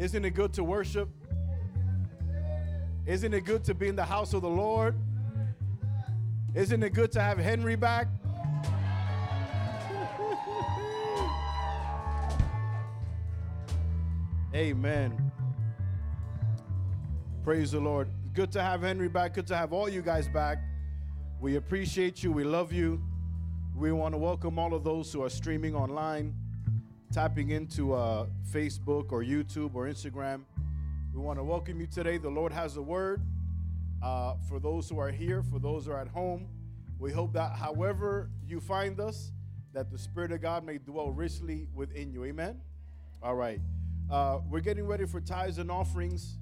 Isn't it good to worship? Isn't it good to be in the house of the Lord? Isn't it good to have Henry back? Amen. Praise the Lord. Good to have Henry back. Good to have all you guys back. We appreciate you. We love you. We want to welcome all of those who are streaming online, tapping into uh, Facebook or YouTube or Instagram. We want to welcome you today. The Lord has a word uh, for those who are here, for those who are at home. We hope that however you find us, that the Spirit of God may dwell richly within you. Amen. All right. Uh, we're getting ready for tithes and offerings.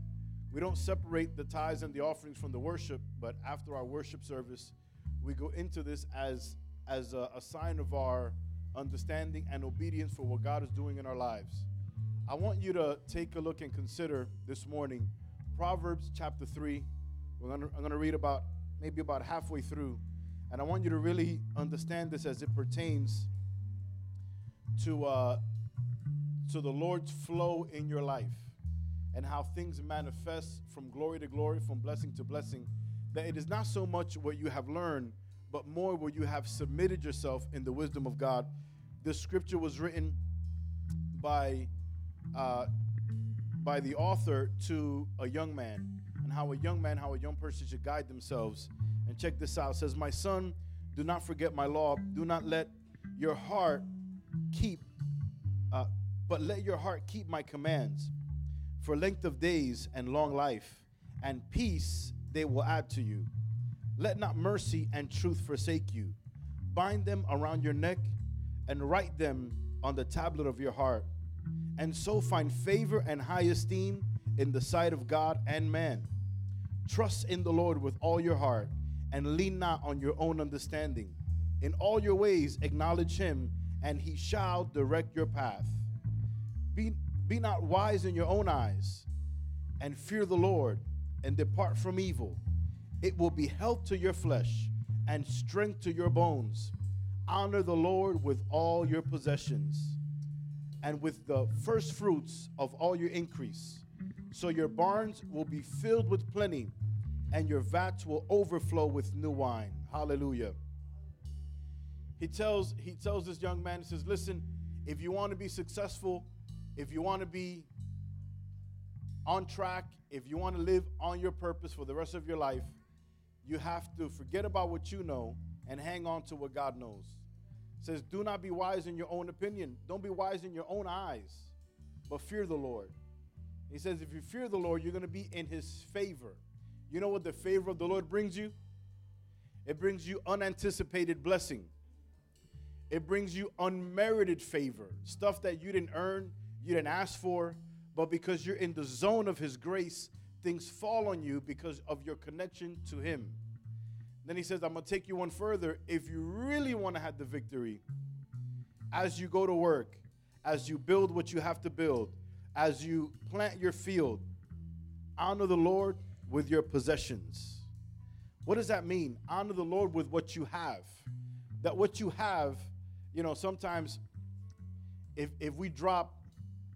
We don't separate the tithes and the offerings from the worship, but after our worship service, we go into this as, as a, a sign of our understanding and obedience for what God is doing in our lives. I want you to take a look and consider this morning Proverbs chapter 3. We're gonna, I'm going to read about maybe about halfway through. And I want you to really understand this as it pertains to, uh, to the Lord's flow in your life and how things manifest from glory to glory, from blessing to blessing. That it is not so much what you have learned, but more where you have submitted yourself in the wisdom of God. This scripture was written by, uh, by the author to a young man, and how a young man, how a young person should guide themselves. And check this out. It says, My son, do not forget my law. Do not let your heart keep uh, but let your heart keep my commands. For length of days and long life and peace they will add to you. Let not mercy and truth forsake you. Bind them around your neck and write them on the tablet of your heart. And so find favor and high esteem in the sight of God and man. Trust in the Lord with all your heart and lean not on your own understanding. In all your ways acknowledge him, and he shall direct your path. Be, be not wise in your own eyes, and fear the Lord, and depart from evil. It will be health to your flesh and strength to your bones. Honor the Lord with all your possessions and with the first fruits of all your increase. So your barns will be filled with plenty, and your vats will overflow with new wine. Hallelujah. He tells, he tells this young man, he says, Listen, if you want to be successful, if you want to be on track, if you want to live on your purpose for the rest of your life, you have to forget about what you know and hang on to what God knows. It says, Do not be wise in your own opinion. Don't be wise in your own eyes, but fear the Lord. He says, If you fear the Lord, you're going to be in his favor. You know what the favor of the Lord brings you? It brings you unanticipated blessing. It brings you unmerited favor, stuff that you didn't earn, you didn't ask for, but because you're in the zone of His grace, things fall on you because of your connection to Him. Then He says, I'm going to take you one further. If you really want to have the victory, as you go to work, as you build what you have to build, as you plant your field, honor the Lord with your possessions. What does that mean? Honor the Lord with what you have. That what you have you know, sometimes if, if we drop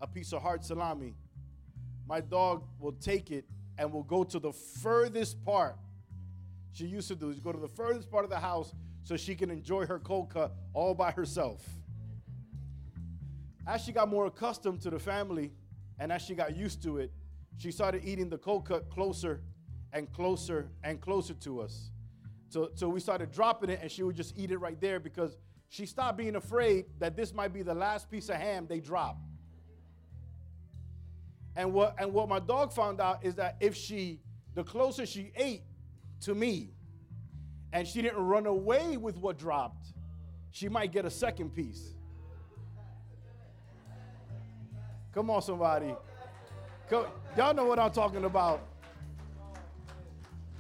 a piece of hard salami, my dog will take it and will go to the furthest part. She used to do is go to the furthest part of the house so she can enjoy her cold cut all by herself. As she got more accustomed to the family and as she got used to it, she started eating the cold cut closer and closer and closer to us. So, so we started dropping it and she would just eat it right there because she stopped being afraid that this might be the last piece of ham they drop. And what, and what my dog found out is that if she, the closer she ate to me, and she didn't run away with what dropped, she might get a second piece. Come on, somebody. Come, y'all know what I'm talking about.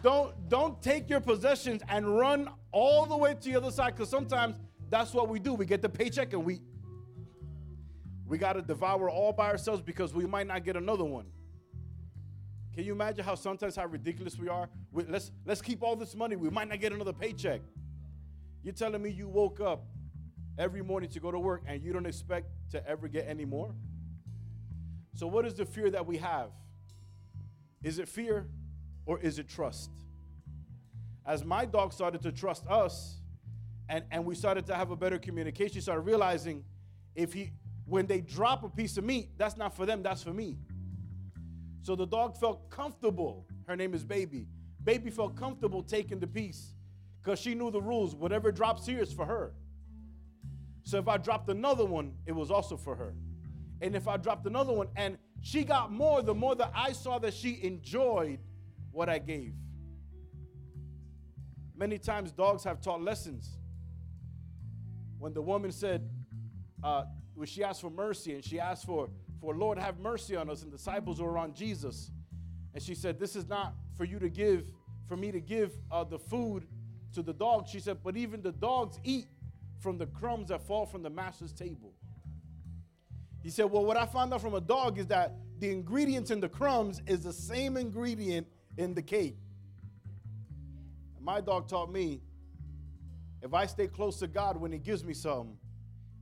Don't, don't take your possessions and run all the way to the other side because sometimes that's what we do. We get the paycheck and we we got to devour all by ourselves because we might not get another one. Can you imagine how sometimes how ridiculous we are? We, let's let's keep all this money. We might not get another paycheck. You're telling me you woke up every morning to go to work and you don't expect to ever get any more? So, what is the fear that we have? Is it fear or is it trust? As my dog started to trust us and, and we started to have a better communication, he started realizing if he, when they drop a piece of meat, that's not for them, that's for me. So the dog felt comfortable. Her name is Baby. Baby felt comfortable taking the piece because she knew the rules. Whatever drops here is for her. So if I dropped another one, it was also for her. And if I dropped another one and she got more, the more that I saw that she enjoyed what I gave. Many times dogs have taught lessons. When the woman said, uh, when she asked for mercy and she asked for, for Lord, have mercy on us, and disciples were around Jesus. And she said, This is not for you to give, for me to give uh, the food to the dogs. She said, But even the dogs eat from the crumbs that fall from the master's table. He said, Well, what I found out from a dog is that the ingredients in the crumbs is the same ingredient in the cake. And my dog taught me if I stay close to God when He gives me some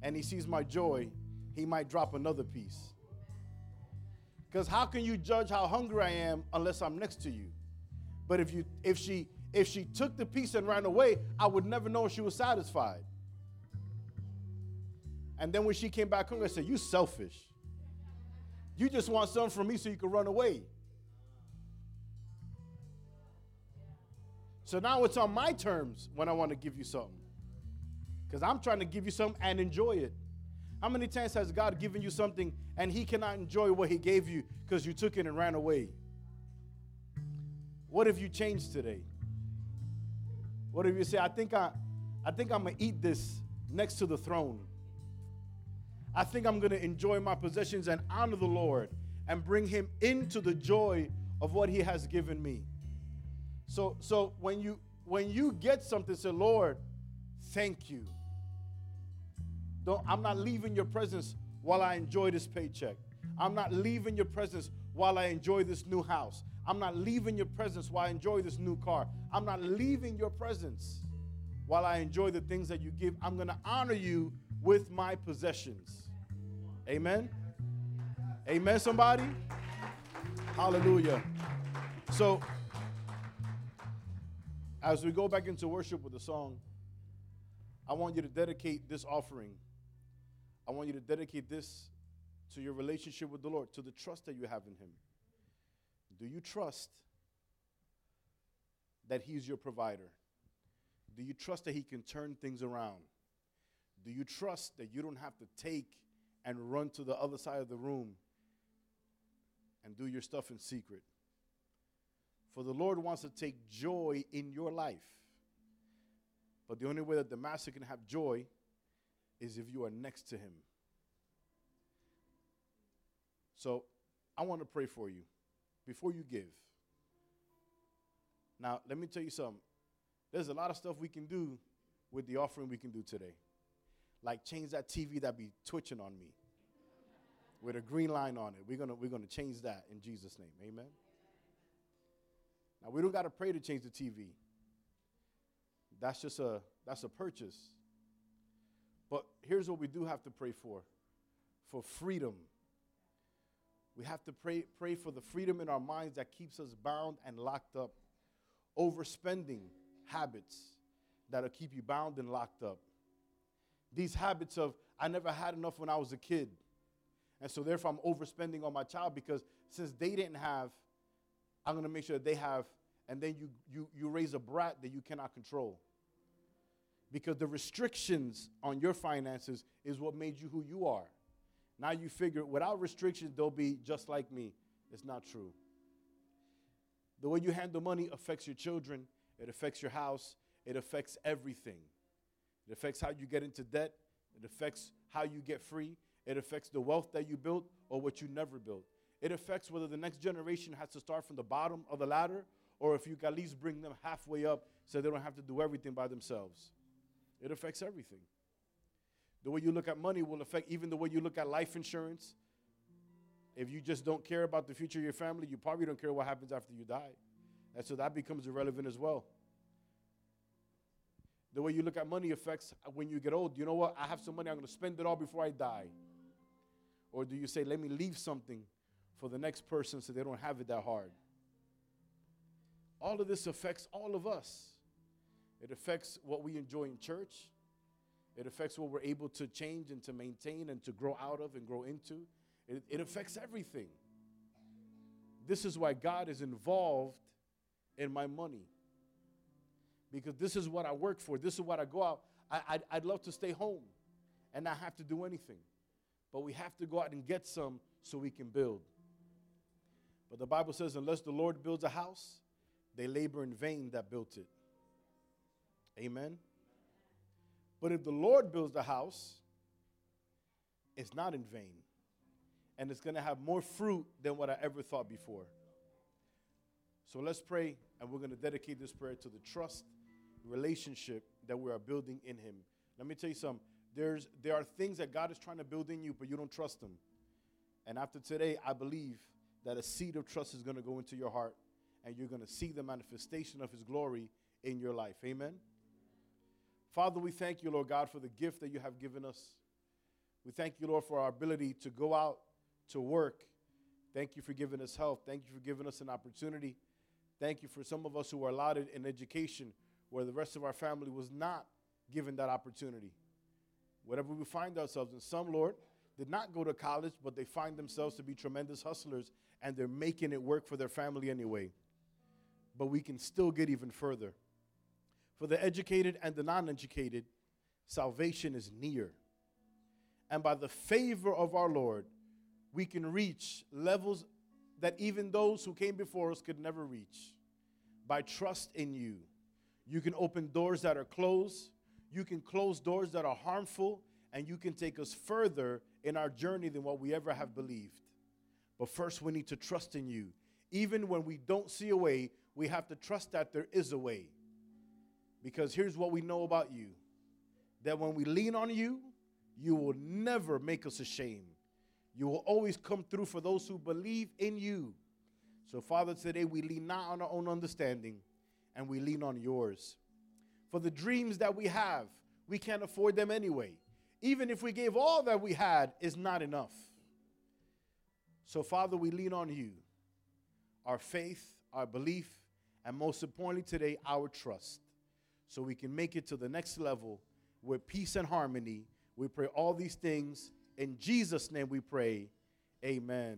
and He sees my joy, He might drop another piece. Because how can you judge how hungry I am unless I'm next to you? But if you if she if she took the piece and ran away, I would never know if she was satisfied. And then when she came back home, I said, You selfish. You just want something from me so you can run away. So now it's on my terms when I want to give you something. Because I'm trying to give you something and enjoy it. How many times has God given you something and He cannot enjoy what He gave you because you took it and ran away? What have you changed today? What if you say, I think I, I think I'm gonna eat this next to the throne. I think I'm gonna enjoy my possessions and honor the Lord and bring him into the joy of what he has given me. So, so when you when you get something, say, Lord, thank you. Don't, I'm not leaving your presence while I enjoy this paycheck. I'm not leaving your presence while I enjoy this new house. I'm not leaving your presence while I enjoy this new car. I'm not leaving your presence while I enjoy the things that you give. I'm going to honor you with my possessions. Amen. Amen, somebody? Hallelujah. So, as we go back into worship with the song, I want you to dedicate this offering. I want you to dedicate this to your relationship with the Lord, to the trust that you have in Him. Do you trust that He's your provider? Do you trust that He can turn things around? Do you trust that you don't have to take and run to the other side of the room and do your stuff in secret? For the Lord wants to take joy in your life. But the only way that the master can have joy is if you are next to him. So I want to pray for you before you give. Now, let me tell you something. There's a lot of stuff we can do with the offering we can do today. Like change that TV that be twitching on me with a green line on it. We're going to we're to change that in Jesus name. Amen. Now, we don't got to pray to change the TV. That's just a that's a purchase. But here's what we do have to pray for. For freedom we have to pray, pray for the freedom in our minds that keeps us bound and locked up. Overspending habits that'll keep you bound and locked up. These habits of, I never had enough when I was a kid. And so therefore I'm overspending on my child because since they didn't have, I'm gonna make sure that they have, and then you you you raise a brat that you cannot control. Because the restrictions on your finances is what made you who you are. Now you figure without restrictions, they'll be just like me. It's not true. The way you handle money affects your children, it affects your house, it affects everything. It affects how you get into debt, it affects how you get free, it affects the wealth that you built or what you never built. It affects whether the next generation has to start from the bottom of the ladder or if you can at least bring them halfway up so they don't have to do everything by themselves. It affects everything. The way you look at money will affect even the way you look at life insurance. If you just don't care about the future of your family, you probably don't care what happens after you die. And so that becomes irrelevant as well. The way you look at money affects when you get old. You know what? I have some money, I'm going to spend it all before I die. Or do you say, let me leave something for the next person so they don't have it that hard. All of this affects all of us. It affects what we enjoy in church. It affects what we're able to change and to maintain and to grow out of and grow into. It, it affects everything. This is why God is involved in my money. Because this is what I work for. This is what I go out. I, I'd, I'd love to stay home and not have to do anything. But we have to go out and get some so we can build. But the Bible says, unless the Lord builds a house, they labor in vain that built it. Amen. But if the Lord builds the house, it's not in vain. And it's going to have more fruit than what I ever thought before. So let's pray, and we're going to dedicate this prayer to the trust relationship that we are building in Him. Let me tell you something. There's, there are things that God is trying to build in you, but you don't trust Him. And after today, I believe that a seed of trust is going to go into your heart, and you're going to see the manifestation of His glory in your life. Amen. Father, we thank you, Lord God, for the gift that you have given us. We thank you, Lord, for our ability to go out to work. Thank you for giving us health. Thank you for giving us an opportunity. Thank you for some of us who are allotted in education where the rest of our family was not given that opportunity. Whatever we find ourselves in, some, Lord, did not go to college, but they find themselves to be tremendous hustlers and they're making it work for their family anyway. But we can still get even further. For the educated and the non educated, salvation is near. And by the favor of our Lord, we can reach levels that even those who came before us could never reach. By trust in you, you can open doors that are closed, you can close doors that are harmful, and you can take us further in our journey than what we ever have believed. But first, we need to trust in you. Even when we don't see a way, we have to trust that there is a way. Because here's what we know about you that when we lean on you, you will never make us ashamed. You will always come through for those who believe in you. So, Father, today we lean not on our own understanding and we lean on yours. For the dreams that we have, we can't afford them anyway. Even if we gave all that we had, is not enough. So, Father, we lean on you, our faith, our belief, and most importantly today, our trust so we can make it to the next level with peace and harmony. We pray all these things. In Jesus' name we pray. Amen.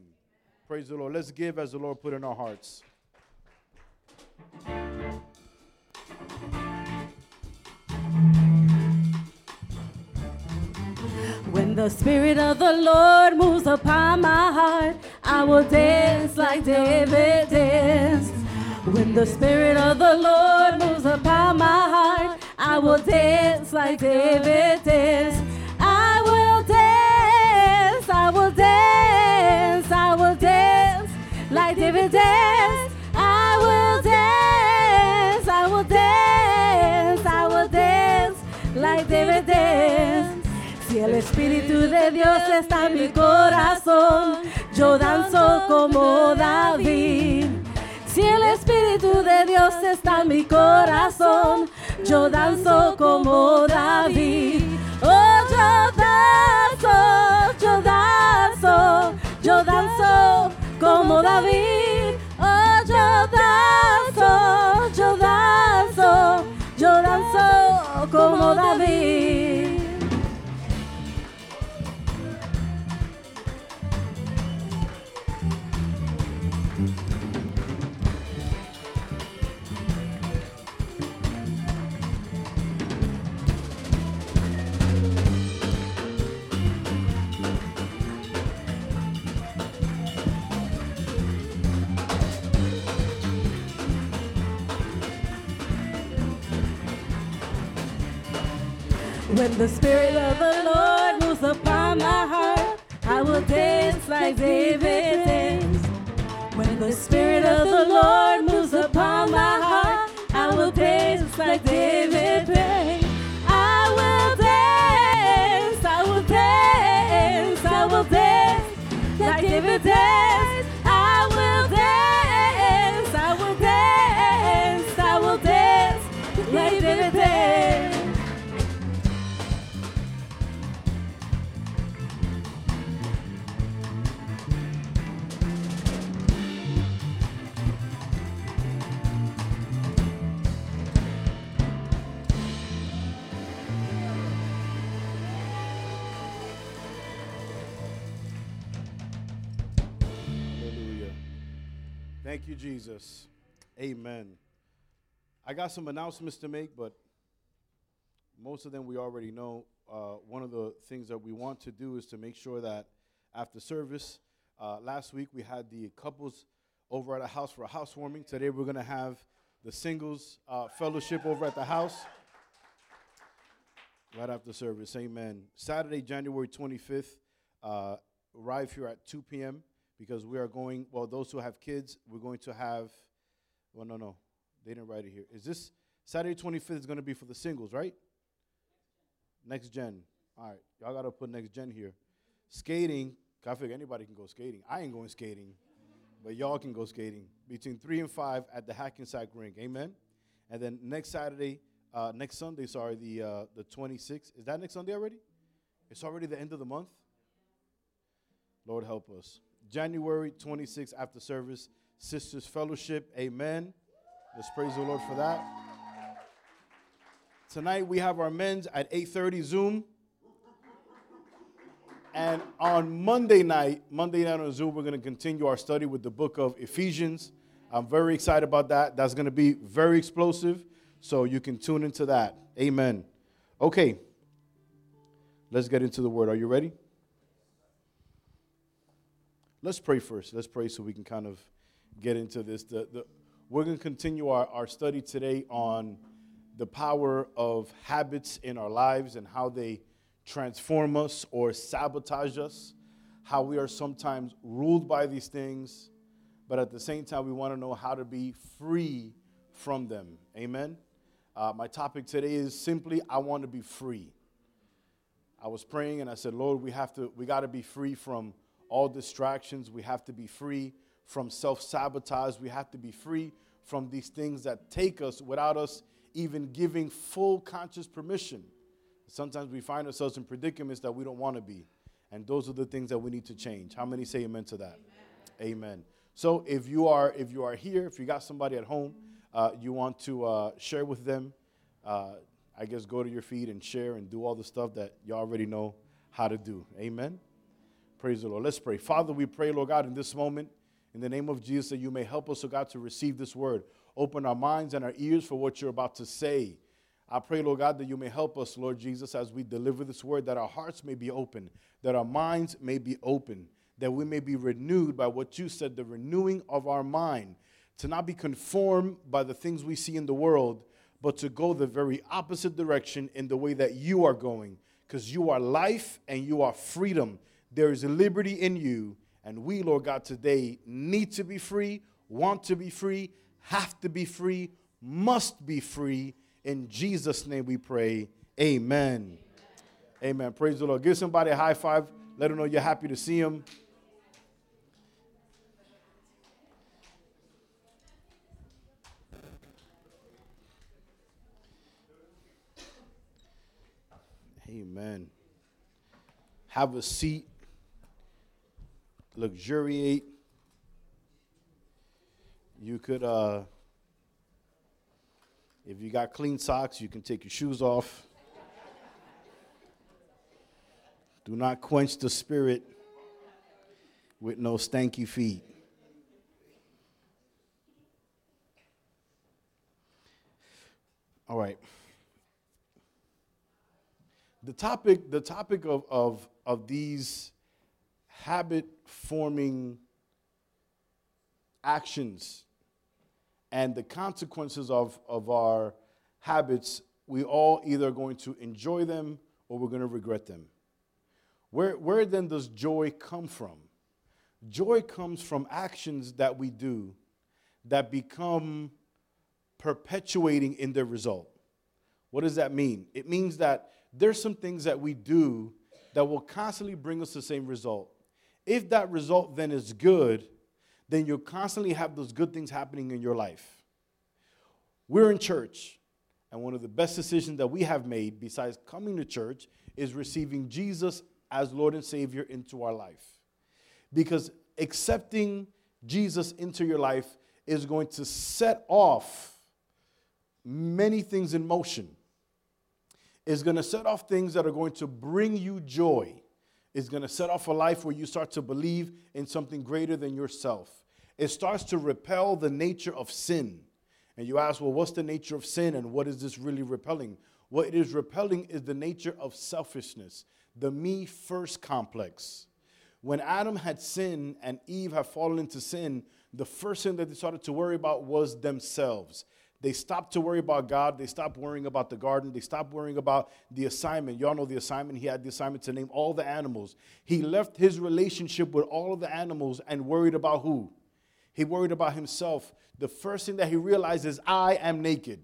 Praise the Lord. Let's give as the Lord put in our hearts. When the Spirit of the Lord moves upon my heart, I will dance like David danced. When the Spirit of the Lord moves upon my heart, I will dance like David danced. I will dance, I will dance, I will dance like David danced. I will dance, I will dance, I will dance like David danced. Si el Espíritu de Dios está en mi corazón, yo danzo como David. Si el Espíritu de Dios está en mi corazón, yo danzo como David. Oh, yo danzo, yo danzo, yo danzo como David. Oh, yo danzo, yo danzo, yo danzo como David. When the Spirit of the Lord moves upon my heart, I will dance like David danced. When the Spirit of the Lord moves upon my heart, I will dance like David Thank you, Jesus. Amen. I got some announcements to make, but most of them we already know. Uh, one of the things that we want to do is to make sure that after service, uh, last week we had the couples over at a house for a housewarming. Today we're going to have the singles uh, fellowship over at the house right after service. Amen. Saturday, January 25th, uh, arrive here at 2 p.m. because we are going, well, those who have kids, we're going to have, well, no, no, they didn't write it here. Is this Saturday 25th is going to be for the singles, right? Next gen. All right, y'all got to put next gen here. Skating, I figure anybody can go skating. I ain't going skating, but y'all can go skating between 3 and 5 at the Hackensack Rink. Amen? And then next Saturday, uh, next Sunday, sorry, the, uh, the 26th. Is that next Sunday already? It's already the end of the month? Lord help us. January 26th after service, Sisters Fellowship. Amen. Let's praise the Lord for that. Tonight we have our men's at 8:30 Zoom. And on Monday night, Monday night on Zoom, we're going to continue our study with the book of Ephesians. I'm very excited about that. That's going to be very explosive. So you can tune into that. Amen. Okay. Let's get into the word. Are you ready? Let's pray first. Let's pray so we can kind of get into this. The, the, we're going to continue our, our study today on the power of habits in our lives and how they transform us or sabotage us, how we are sometimes ruled by these things, but at the same time, we want to know how to be free from them. Amen. Uh, my topic today is simply I want to be free. I was praying and I said, Lord, we have to, we got to be free from all distractions. We have to be free from self sabotage. We have to be free from these things that take us without us even giving full conscious permission. Sometimes we find ourselves in predicaments that we don't want to be. And those are the things that we need to change. How many say amen to that? Amen. amen. So if you are if you are here, if you got somebody at home, uh, you want to uh, share with them, uh, I guess go to your feed and share and do all the stuff that you already know how to do. Amen. Praise the Lord. Let's pray. Father, we pray, Lord God, in this moment, in the name of Jesus, that you may help us, oh God, to receive this word. Open our minds and our ears for what you're about to say. I pray, Lord God, that you may help us, Lord Jesus, as we deliver this word, that our hearts may be open, that our minds may be open, that we may be renewed by what you said, the renewing of our mind, to not be conformed by the things we see in the world, but to go the very opposite direction in the way that you are going, because you are life and you are freedom. There is liberty in you. And we, Lord God, today need to be free, want to be free, have to be free, must be free. In Jesus' name we pray. Amen. Amen. Amen. Praise the Lord. Give somebody a high five. Let them know you're happy to see them. Amen. Have a seat luxuriate. You could, uh, if you got clean socks, you can take your shoes off. Do not quench the spirit with no stanky feet. All right. The topic, the topic of, of, of these habit forming actions and the consequences of, of our habits, we all either going to enjoy them or we're going to regret them. Where, where then does joy come from? Joy comes from actions that we do that become perpetuating in their result. What does that mean? It means that there's some things that we do that will constantly bring us the same result. If that result then is good, then you'll constantly have those good things happening in your life. We're in church, and one of the best decisions that we have made, besides coming to church, is receiving Jesus as Lord and Savior into our life. Because accepting Jesus into your life is going to set off many things in motion. It's going to set off things that are going to bring you joy is going to set off a life where you start to believe in something greater than yourself. it starts to repel the nature of sin. And you ask, well, what's the nature of sin and what is this really repelling? What it is repelling is the nature of selfishness, the me first complex. When Adam had sinned and Eve had fallen into sin, the first thing that they started to worry about was themselves. They stopped to worry about God. They stopped worrying about the garden. They stopped worrying about the assignment. Y'all know the assignment. He had the assignment to name all the animals. He left his relationship with all of the animals and worried about who? He worried about himself. The first thing that he realized is, I am naked.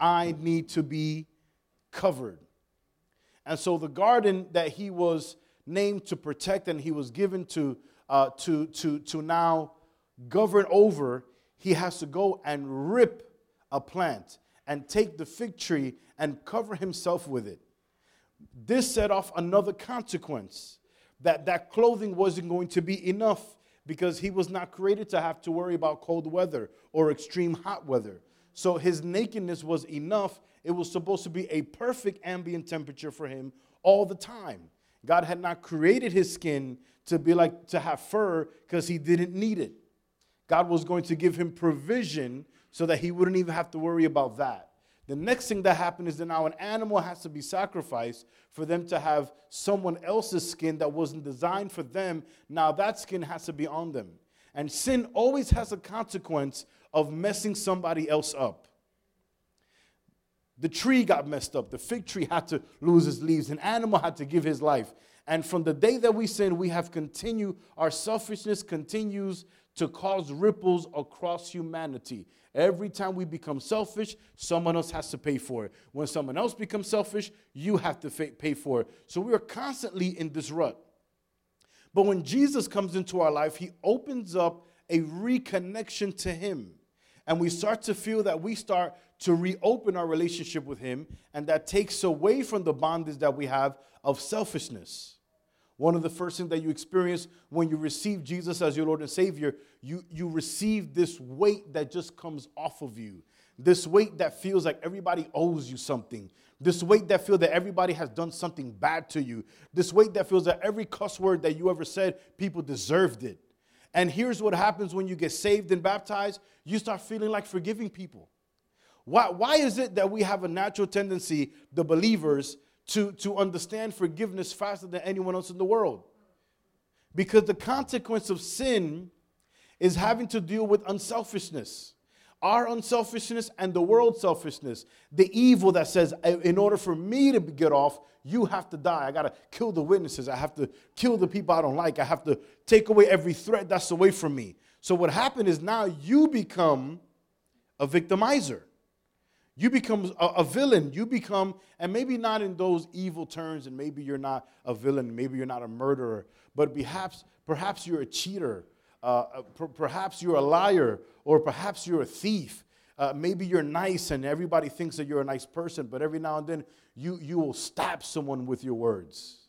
I need to be covered. And so the garden that he was named to protect and he was given to, uh, to, to, to now govern over, he has to go and rip a plant and take the fig tree and cover himself with it. This set off another consequence that that clothing wasn't going to be enough because he was not created to have to worry about cold weather or extreme hot weather. So his nakedness was enough. It was supposed to be a perfect ambient temperature for him all the time. God had not created his skin to be like to have fur because he didn't need it. God was going to give him provision so that he wouldn't even have to worry about that. The next thing that happened is that now an animal has to be sacrificed for them to have someone else's skin that wasn't designed for them. Now that skin has to be on them. And sin always has a consequence of messing somebody else up. The tree got messed up. The fig tree had to lose its leaves. An animal had to give his life. And from the day that we sin, we have continued, our selfishness continues to cause ripples across humanity. Every time we become selfish, someone else has to pay for it. When someone else becomes selfish, you have to pay for it. So we are constantly in this rut. But when Jesus comes into our life, he opens up a reconnection to him. And we start to feel that we start to reopen our relationship with him, and that takes away from the bondage that we have of selfishness. One of the first things that you experience when you receive Jesus as your Lord and Savior, you, you receive this weight that just comes off of you. This weight that feels like everybody owes you something. This weight that feels that everybody has done something bad to you. This weight that feels that every cuss word that you ever said, people deserved it. And here's what happens when you get saved and baptized you start feeling like forgiving people. Why, why is it that we have a natural tendency, the believers, to, to understand forgiveness faster than anyone else in the world. Because the consequence of sin is having to deal with unselfishness. Our unselfishness and the world's selfishness. The evil that says, in order for me to get off, you have to die. I got to kill the witnesses. I have to kill the people I don't like. I have to take away every threat that's away from me. So, what happened is now you become a victimizer. You become a, a, villain. You become, and maybe not in those evil terms, and maybe you're not a villain, maybe you're not a murderer, but perhaps, perhaps you're a cheater, uh, uh per, perhaps you're a liar, or perhaps you're a thief. Uh, maybe you're nice and everybody thinks that you're a nice person, but every now and then you, you will stab someone with your words.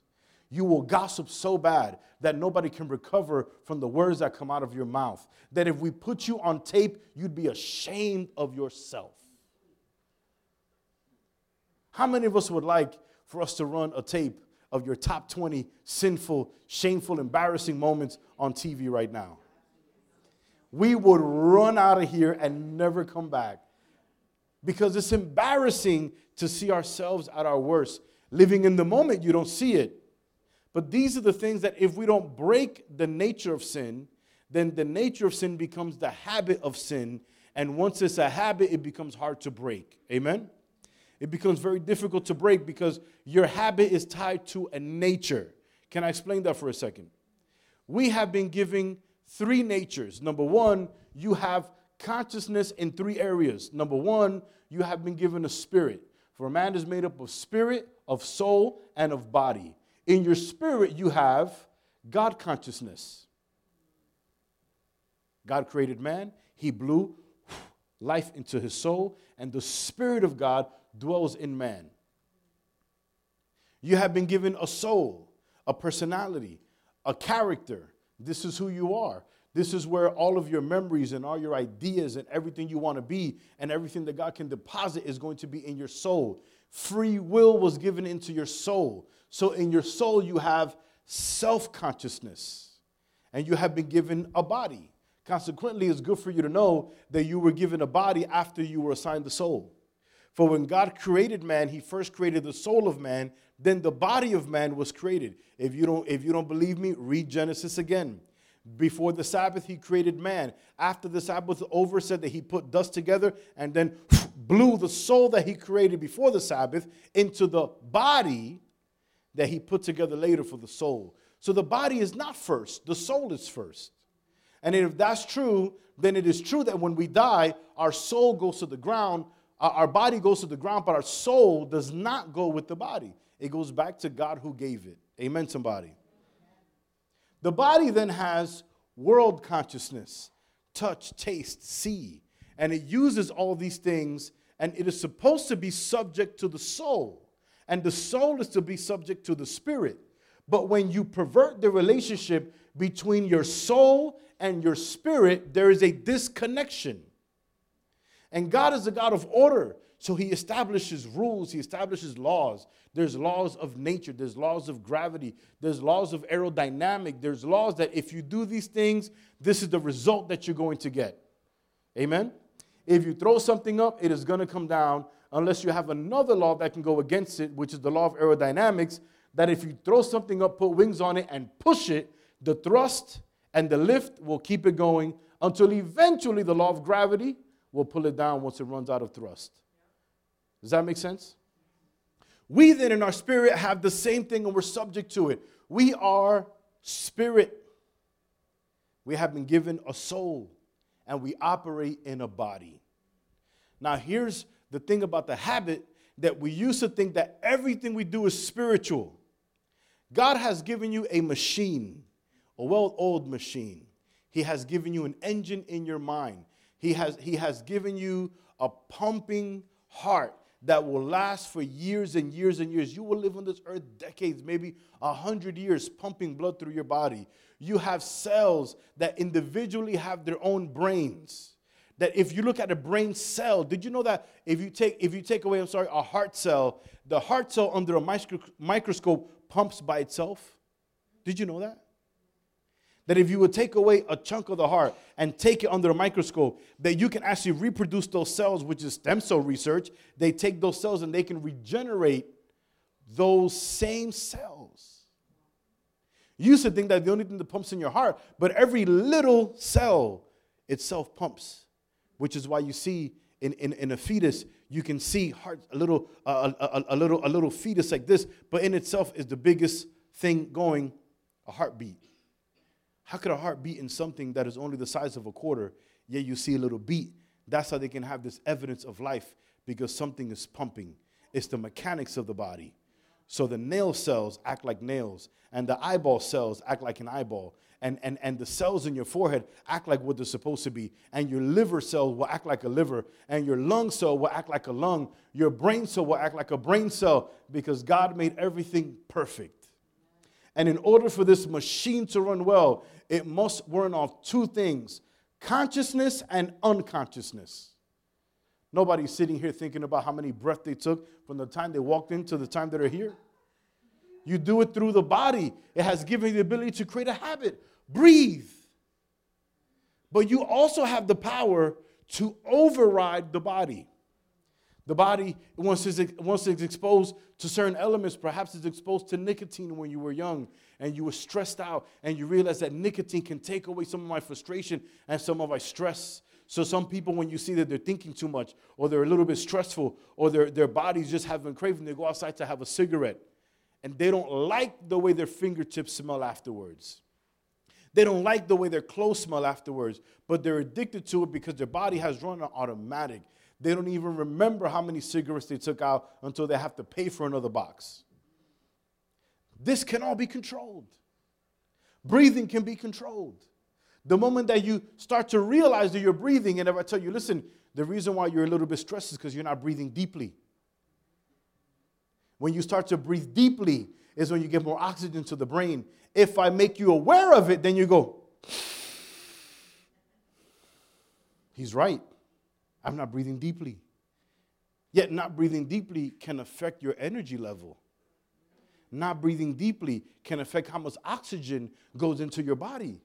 You will gossip so bad that nobody can recover from the words that come out of your mouth. That if we put you on tape, you'd be ashamed of yourself. How many of us would like for us to run a tape of your top 20 sinful, shameful, embarrassing moments on TV right now? We would run out of here and never come back because it's embarrassing to see ourselves at our worst. Living in the moment, you don't see it. But these are the things that if we don't break the nature of sin, then the nature of sin becomes the habit of sin. And once it's a habit, it becomes hard to break. Amen? It becomes very difficult to break because your habit is tied to a nature. Can I explain that for a second? We have been giving three natures. Number one, you have consciousness in three areas. Number one, you have been given a spirit. For a man is made up of spirit, of soul, and of body. In your spirit, you have God consciousness. God created man, he blew life into his soul, and the Spirit of God dwells in man. You have been given a soul, a personality, a character. This is who you are. This is where all of your memories and all your ideas and everything you want to be and everything that God can deposit is going to be in your soul. Free will was given into your soul. So in your soul, you have self consciousness and you have been given a body. Consequently, it's good for you to know that you were given a body after you were assigned the soul. For when God created man, he first created the soul of man, then the body of man was created. If you don't, if you don't believe me, read Genesis again. Before the Sabbath, he created man. After the Sabbath over, said that he put dust together and then blew the soul that he created before the Sabbath into the body that he put together later for the soul. So the body is not first, the soul is first. And if that's true, then it is true that when we die, our soul goes to the ground, our body goes to the ground, but our soul does not go with the body. It goes back to God who gave it. Amen, somebody. The body then has world consciousness touch, taste, see. And it uses all these things, and it is supposed to be subject to the soul. And the soul is to be subject to the spirit. But when you pervert the relationship between your soul and your spirit, there is a disconnection. And God is a God of order. So he establishes rules, he establishes laws. There's laws of nature, there's laws of gravity, there's laws of aerodynamic, there's laws that if you do these things, this is the result that you're going to get. Amen? If you throw something up, it is going to come down unless you have another law that can go against it, which is the law of aerodynamics, that if you throw something up, put wings on it, and push it, the thrust and the lift will keep it going until eventually the law of gravity will pull it down once it runs out of thrust. Does that make sense? We then in our spirit have the same thing and we're subject to it. We are spirit. We have been given a soul and we operate in a body. Now, here's the thing about the habit that we used to think that everything we do is spiritual. God has given you a machine, a well oiled machine. He has given you an engine in your mind. He has, he has given you a pumping heart that will last for years and years and years. You will live on this earth decades, maybe a hundred years, pumping blood through your body. You have cells that individually have their own brains. That if you look at a brain cell, did you know that if you take if you take away, I'm sorry, a heart cell, the heart cell under a micro, microscope pumps by itself? Did you know that? That if you would take away a chunk of the heart and take it under a microscope, that you can actually reproduce those cells, which is stem cell research. They take those cells and they can regenerate those same cells. You used to think that the only thing that pumps in your heart, but every little cell itself pumps, which is why you see in, in, in a fetus, you can see heart, a little, a, a, a, little, a little fetus like this, but in itself is the biggest thing going, a heartbeat. How could a heart beat in something that is only the size of a quarter, yet you see a little beat? That's how they can have this evidence of life because something is pumping. It's the mechanics of the body. So the nail cells act like nails, and the eyeball cells act like an eyeball, and, and, and the cells in your forehead act like what they're supposed to be, and your liver cell will act like a liver, and your lung cell will act like a lung, your brain cell will act like a brain cell, because God made everything perfect. And in order for this machine to run well, it must run off two things consciousness and unconsciousness. Nobody's sitting here thinking about how many breaths they took from the time they walked in to the time that they're here. You do it through the body, it has given you the ability to create a habit. Breathe. But you also have the power to override the body. The body, once it's, once it's exposed to certain elements, perhaps it's exposed to nicotine when you were young and you were stressed out and you realize that nicotine can take away some of my frustration and some of my stress. So some people, when you see that they're thinking too much or they're a little bit stressful or their, their bodies just have been craving, they go outside to have a cigarette. And they don't like the way their fingertips smell afterwards. They don't like the way their clothes smell afterwards, but they're addicted to it because their body has run on automatic. They don't even remember how many cigarettes they took out until they have to pay for another box. This can all be controlled. Breathing can be controlled. The moment that you start to realize that you're breathing, and if I tell you, listen, the reason why you're a little bit stressed is because you're not breathing deeply. When you start to breathe deeply, is when you get more oxygen to the brain. If I make you aware of it, then you go, He's right. I'm not breathing deeply. Yet, not breathing deeply can affect your energy level. Not breathing deeply can affect how much oxygen goes into your body.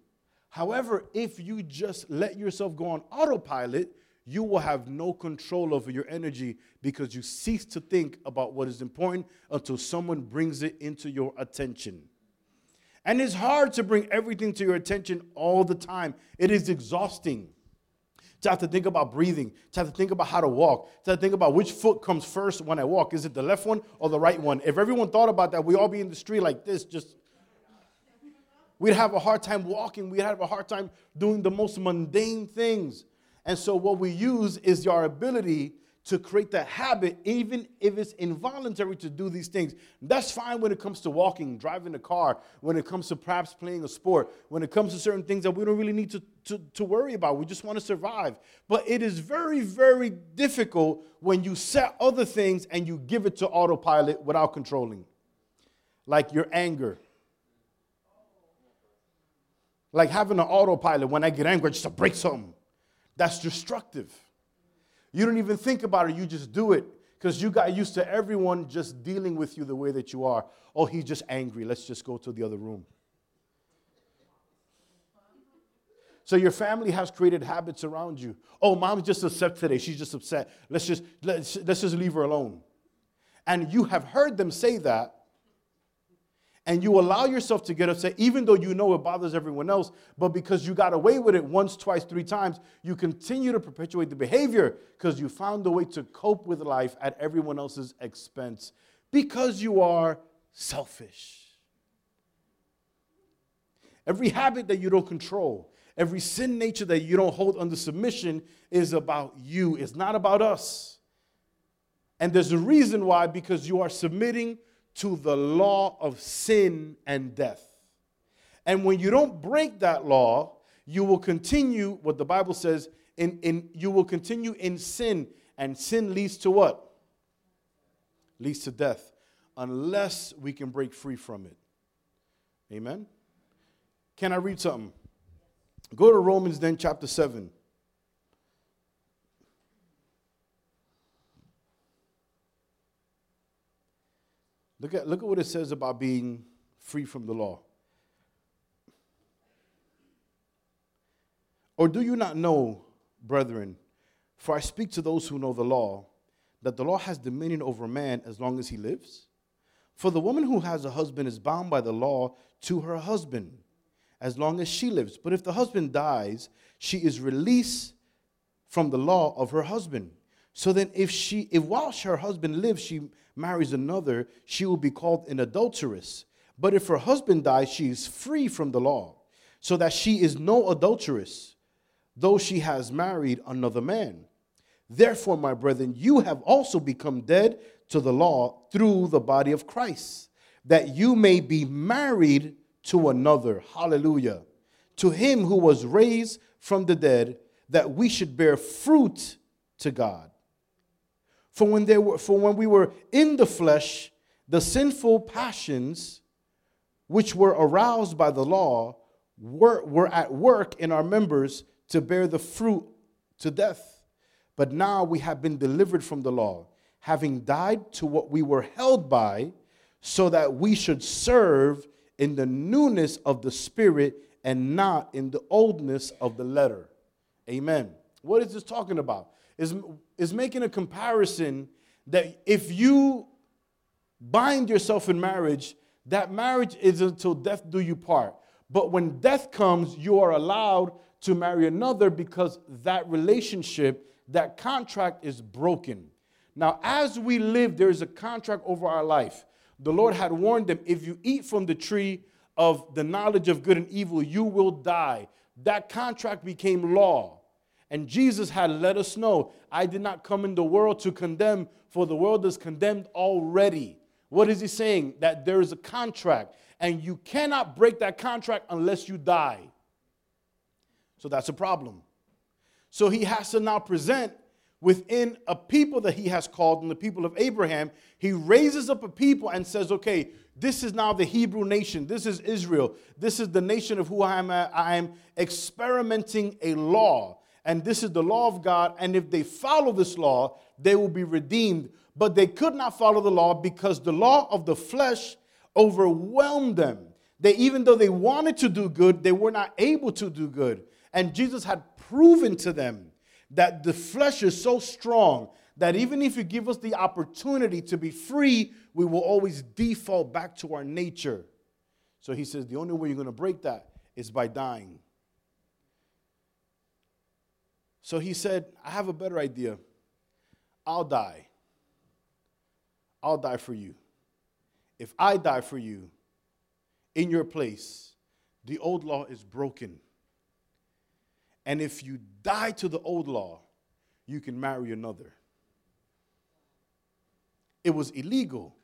However, if you just let yourself go on autopilot, you will have no control over your energy because you cease to think about what is important until someone brings it into your attention. And it's hard to bring everything to your attention all the time, it is exhausting. To have to think about breathing, to have to think about how to walk, to have to think about which foot comes first when I walk. Is it the left one or the right one? If everyone thought about that, we'd all be in the street like this, just we'd have a hard time walking. We'd have a hard time doing the most mundane things. And so, what we use is our ability to create the habit, even if it's involuntary to do these things. That's fine when it comes to walking, driving a car, when it comes to perhaps playing a sport, when it comes to certain things that we don't really need to, to, to worry about. We just want to survive. But it is very, very difficult when you set other things and you give it to autopilot without controlling, like your anger. Like having an autopilot when I get angry, just to break something. That's destructive. You don't even think about it, you just do it because you got used to everyone just dealing with you the way that you are. Oh, he's just angry. Let's just go to the other room. So your family has created habits around you. Oh, mom's just upset today. She's just upset. Let's just let's, let's just leave her alone. And you have heard them say that, and you allow yourself to get upset, even though you know it bothers everyone else, but because you got away with it once, twice, three times, you continue to perpetuate the behavior because you found a way to cope with life at everyone else's expense because you are selfish. Every habit that you don't control, every sin nature that you don't hold under submission is about you, it's not about us. And there's a reason why, because you are submitting to the law of sin and death. And when you don't break that law, you will continue what the Bible says in, in you will continue in sin and sin leads to what? Leads to death unless we can break free from it. Amen. Can I read something? Go to Romans then chapter 7. Look at, look at what it says about being free from the law. Or do you not know, brethren, for I speak to those who know the law, that the law has dominion over man as long as he lives? For the woman who has a husband is bound by the law to her husband as long as she lives. But if the husband dies, she is released from the law of her husband. So then if she if whilst her husband lives she marries another, she will be called an adulteress. But if her husband dies, she is free from the law, so that she is no adulteress, though she has married another man. Therefore, my brethren, you have also become dead to the law through the body of Christ, that you may be married to another. Hallelujah. To him who was raised from the dead, that we should bear fruit to God. For when, they were, for when we were in the flesh, the sinful passions which were aroused by the law were, were at work in our members to bear the fruit to death. But now we have been delivered from the law, having died to what we were held by, so that we should serve in the newness of the Spirit and not in the oldness of the letter. Amen. What is this talking about? Is, is making a comparison that if you bind yourself in marriage, that marriage is until death do you part. But when death comes, you are allowed to marry another because that relationship, that contract is broken. Now, as we live, there is a contract over our life. The Lord had warned them if you eat from the tree of the knowledge of good and evil, you will die. That contract became law. And Jesus had let us know, I did not come in the world to condemn, for the world is condemned already. What is he saying? That there is a contract, and you cannot break that contract unless you die. So that's a problem. So he has to now present within a people that he has called, and the people of Abraham, he raises up a people and says, okay, this is now the Hebrew nation. This is Israel. This is the nation of who I am. I am experimenting a law and this is the law of God. And if they follow this law, they will be redeemed. But they could not follow the law because the law of the flesh overwhelmed them. They, even though they wanted to do good, they were not able to do good. And Jesus had proven to them that the flesh is so strong that even if you give us the opportunity to be free, we will always default back to our nature. So he says the only way you're going to break that is by dying. So he said, I have a better idea. I'll die. I'll die for you. If I die for you in your place, the old law is broken. And if you die to the old law, you can marry another. It was illegal.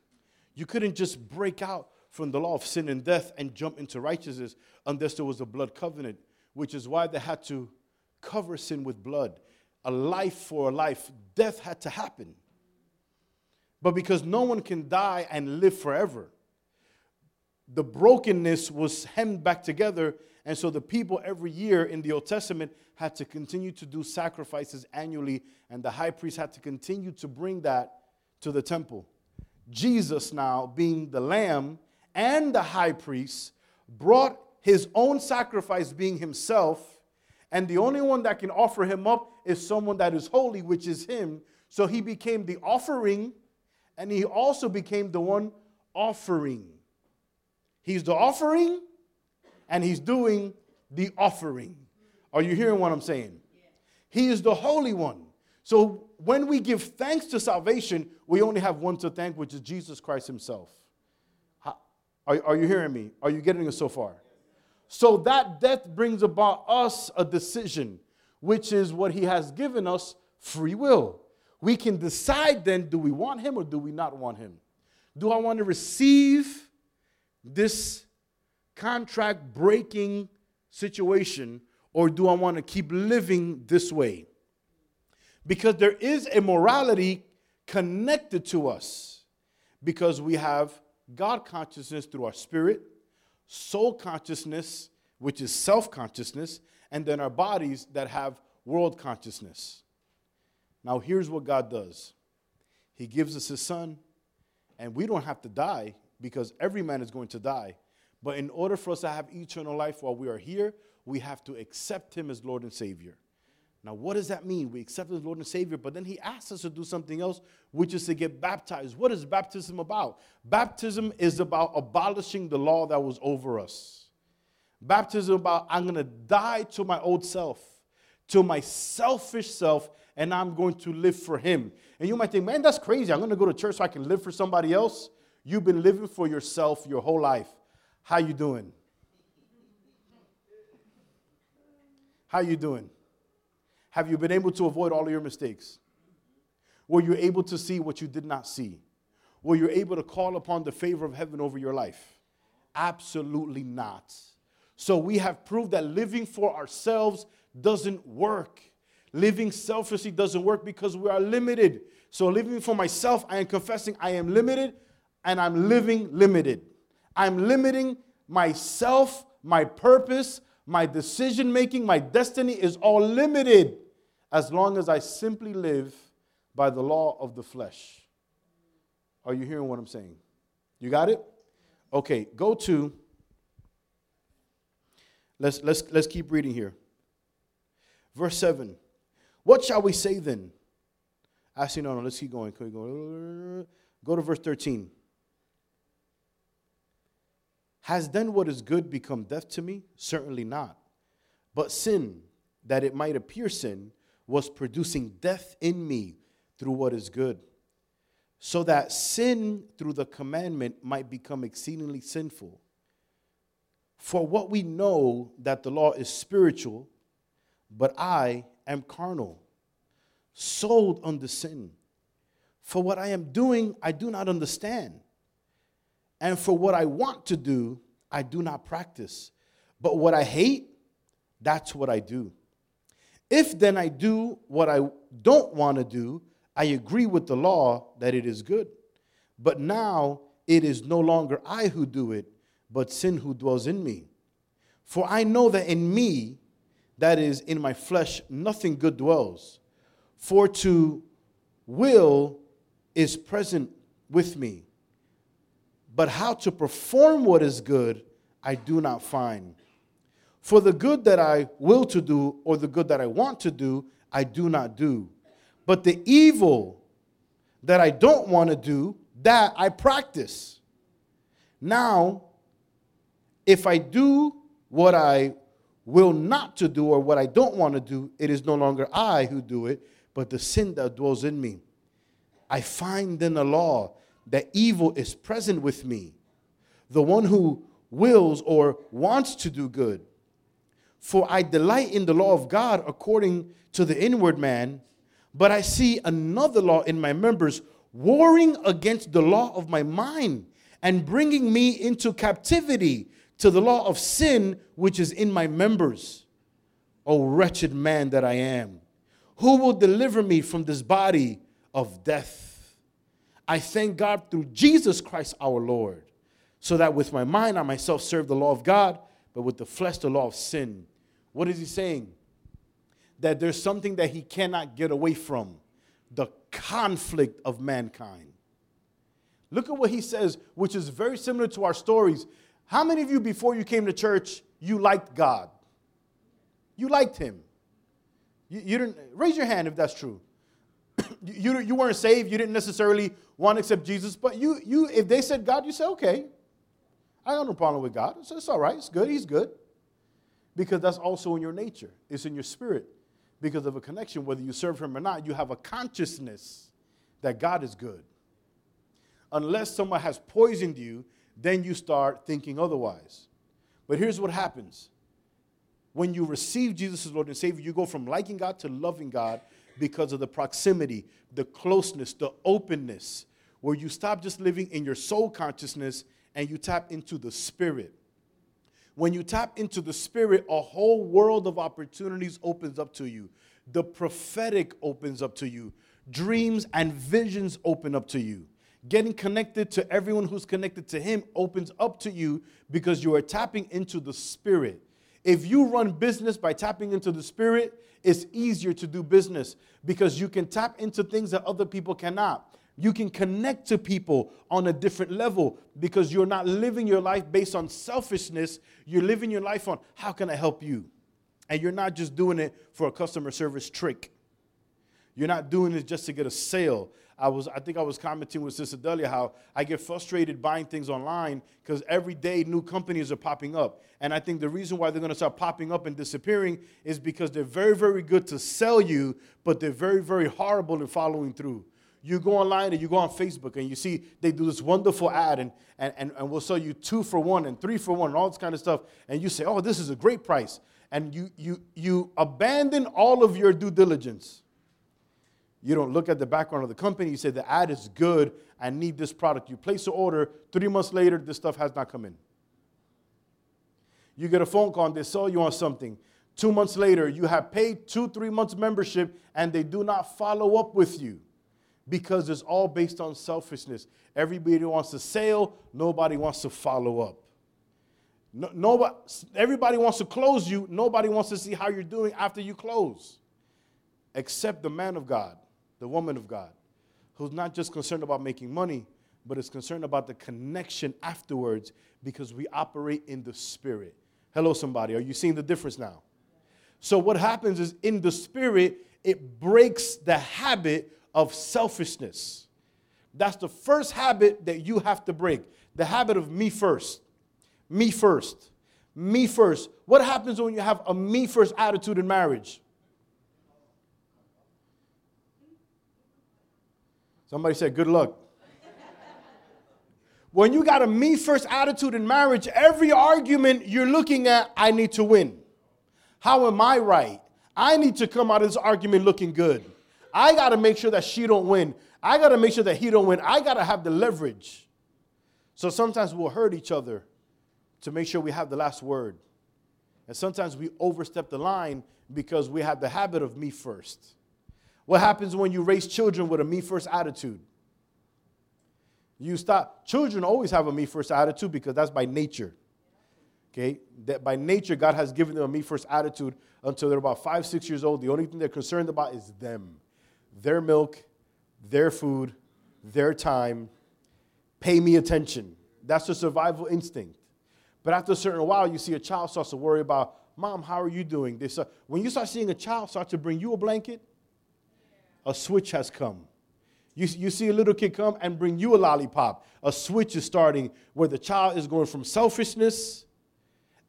You couldn't just break out from the law of sin and death and jump into righteousness unless there was a blood covenant, which is why they had to cover sin with blood. A life for a life. Death had to happen. But because no one can die and live forever, the brokenness was hemmed back together. And so the people every year in the Old Testament had to continue to do sacrifices annually, and the high priest had to continue to bring that to the temple. Jesus, now being the lamb and the high priest, brought his own sacrifice, being himself, and the only one that can offer him up is someone that is holy, which is him. So he became the offering, and he also became the one offering. He's the offering, and he's doing the offering. Are you hearing what I'm saying? He is the Holy One. So when we give thanks to salvation, we only have one to thank, which is Jesus Christ Himself. Are, are you hearing me? Are you getting it so far? So that death brings about us a decision, which is what He has given us free will. We can decide then do we want Him or do we not want Him? Do I want to receive this contract breaking situation or do I want to keep living this way? Because there is a morality connected to us because we have God consciousness through our spirit, soul consciousness, which is self consciousness, and then our bodies that have world consciousness. Now, here's what God does He gives us His Son, and we don't have to die because every man is going to die. But in order for us to have eternal life while we are here, we have to accept Him as Lord and Savior. Now, what does that mean? We accept His Lord and Savior, but then He asks us to do something else, which is to get baptized. What is baptism about? Baptism is about abolishing the law that was over us. Baptism about I'm going to die to my old self, to my selfish self, and I'm going to live for Him. And you might think, man, that's crazy. I'm going to go to church so I can live for somebody else. You've been living for yourself your whole life. How you doing? How you doing? Have you been able to avoid all of your mistakes? Were you able to see what you did not see? Were you able to call upon the favor of heaven over your life? Absolutely not. So we have proved that living for ourselves doesn't work. Living selfishly doesn't work because we are limited. So living for myself, I am confessing I am limited and I'm living limited. I'm limiting myself, my purpose, my decision making, my destiny is all limited as long as I simply live by the law of the flesh. Are you hearing what I'm saying? You got it? Okay, go to Let's let's let's keep reading here. Verse 7. What shall we say then? Actually, no, no, let's keep going. Go? Go to verse 13. Has then what is good become death to me? Certainly not. But sin, that it might appear sin, was producing death in me through what is good, so that sin through the commandment might become exceedingly sinful. For what we know that the law is spiritual, but I am carnal, sold under sin. For what I am doing, I do not understand. And for what I want to do, I do not practice. But what I hate, that's what I do. If then I do what I don't want to do, I agree with the law that it is good. But now it is no longer I who do it, but sin who dwells in me. For I know that in me, that is, in my flesh, nothing good dwells. For to will is present with me but how to perform what is good, I do not find. For the good that I will to do, or the good that I want to do, I do not do. But the evil that I don't want to do, that I practice. Now, if I do what I will not to do or what I don't want to do, it is no longer I who do it, but the sin that dwells in me. I find in the law that evil is present with me, the one who wills or wants to do good. For I delight in the law of God according to the inward man, but I see another law in my members warring against the law of my mind and bringing me into captivity to the law of sin which is in my members. O wretched man that I am, who will deliver me from this body of death? I thank God through Jesus Christ our Lord, so that with my mind I myself serve the law of God, but with the flesh the law of sin. What is he saying? That there's something that he cannot get away from the conflict of mankind. Look at what he says, which is very similar to our stories. How many of you, before you came to church, you liked God? You liked Him. You, you didn't raise your hand if that's true. You, you weren't saved. You didn't necessarily want to accept Jesus, but you, you, if they said God, you say, okay, I got no problem with God. So it's all right. It's good. He's good. Because that's also in your nature. It's in your spirit. Because of a connection, whether you serve Him or not, you have a consciousness that God is good. Unless someone has poisoned you then you start thinking otherwise. But here's what happens when you receive Jesus as Lord and Savior, you go from liking God to loving God because of the proximity, the closeness, the openness, where you stop just living in your soul consciousness and you tap into the Spirit. When you tap into the Spirit, a whole world of opportunities opens up to you. The prophetic opens up to you. Dreams and visions open up to you. Getting connected to everyone who's connected to Him opens up to you because you are tapping into the Spirit. If you run business by tapping into the Spirit, it's easier to do business because you can tap into things that other people cannot. You can connect to people on a different level because you're not living your life based on selfishness. You're living your life on how can I help you? And you're not just doing it for a customer service trick. You're not doing this just to get a sale. I was, I think I was commenting with Sister Delia how I get frustrated buying things online because every day new companies are popping up. And I think the reason why they're going to start popping up and disappearing is because they're very, very good to sell you, but they're very, very horrible in following through. You go online and you go on Facebook and you see they do this wonderful ad and, and, and, and we'll sell you two for one and three for one and all this kind of stuff. And you say, oh, this is a great price. And you, you, you abandon all of your due diligence you don't look at the background of the company. You say the ad is good. I need this product. You place an order. Three months later, this stuff has not come in. You get a phone call and they sell you on something. Two months later, you have paid two, three months membership and they do not follow up with you because it's all based on selfishness. Everybody wants to sell, nobody wants to follow up. No, nobody, everybody wants to close you, nobody wants to see how you're doing after you close, except the man of God the woman of God, who's not just concerned about making money, but is concerned about the connection afterwards because we operate in the spirit. Hello, somebody. Are you seeing the difference now? So, what happens is in the spirit, it breaks the habit of selfishness. That's the first habit that you have to break the habit of me first. Me first. Me first. What happens when you have a me first attitude in marriage? Somebody said, Good luck. when you got a me first attitude in marriage, every argument you're looking at, I need to win. How am I right? I need to come out of this argument looking good. I got to make sure that she don't win. I got to make sure that he don't win. I got to have the leverage. So sometimes we'll hurt each other to make sure we have the last word. And sometimes we overstep the line because we have the habit of me first. What happens when you raise children with a me first attitude? You stop. Children always have a me first attitude because that's by nature. Okay? That by nature, God has given them a me first attitude until they're about five, six years old. The only thing they're concerned about is them, their milk, their food, their time. Pay me attention. That's a survival instinct. But after a certain while, you see a child starts to worry about, Mom, how are you doing? They start, when you start seeing a child start to bring you a blanket, a switch has come. You, you see a little kid come and bring you a lollipop. A switch is starting where the child is going from selfishness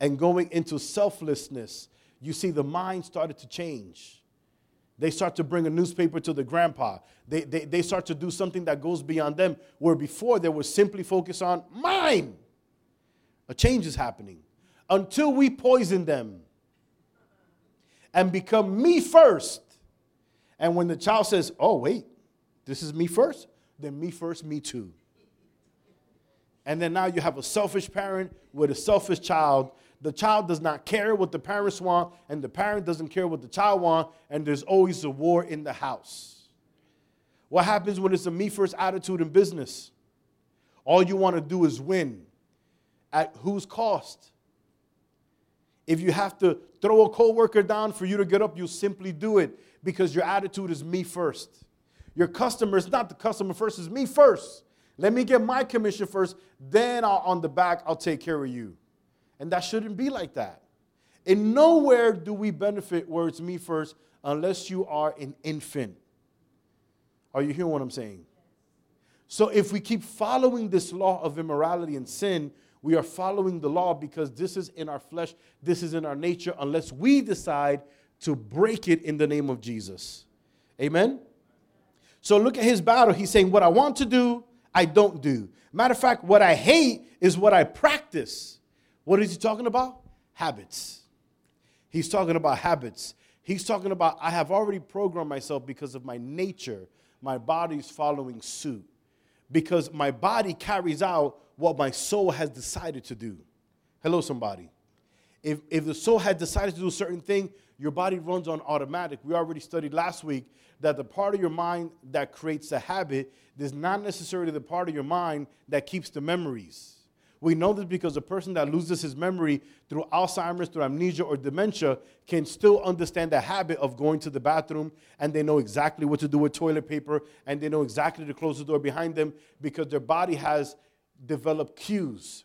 and going into selflessness. You see the mind started to change. They start to bring a newspaper to the grandpa. They, they, they start to do something that goes beyond them, where before they were simply focused on mine. A change is happening until we poison them and become me first. And when the child says, Oh, wait, this is me first, then me first, me too. And then now you have a selfish parent with a selfish child. The child does not care what the parents want, and the parent doesn't care what the child wants, and there's always a war in the house. What happens when it's a me first attitude in business? All you want to do is win. At whose cost? If you have to throw a coworker down for you to get up, you simply do it because your attitude is me first. Your customer is not the customer first, it's me first. Let me get my commission first, then I'll, on the back, I'll take care of you. And that shouldn't be like that. In nowhere do we benefit where it's me first unless you are an infant. Are you hearing what I'm saying? So if we keep following this law of immorality and sin, we are following the law because this is in our flesh, this is in our nature, unless we decide to break it in the name of Jesus. Amen? So look at his battle. He's saying, What I want to do, I don't do. Matter of fact, what I hate is what I practice. What is he talking about? Habits. He's talking about habits. He's talking about, I have already programmed myself because of my nature. My body's following suit. Because my body carries out what my soul has decided to do. Hello, somebody. If, if the soul had decided to do a certain thing, your body runs on automatic. We already studied last week that the part of your mind that creates the habit is not necessarily the part of your mind that keeps the memories. We know this because a person that loses his memory through Alzheimer's, through amnesia, or dementia can still understand the habit of going to the bathroom and they know exactly what to do with toilet paper and they know exactly to close the door behind them because their body has developed cues.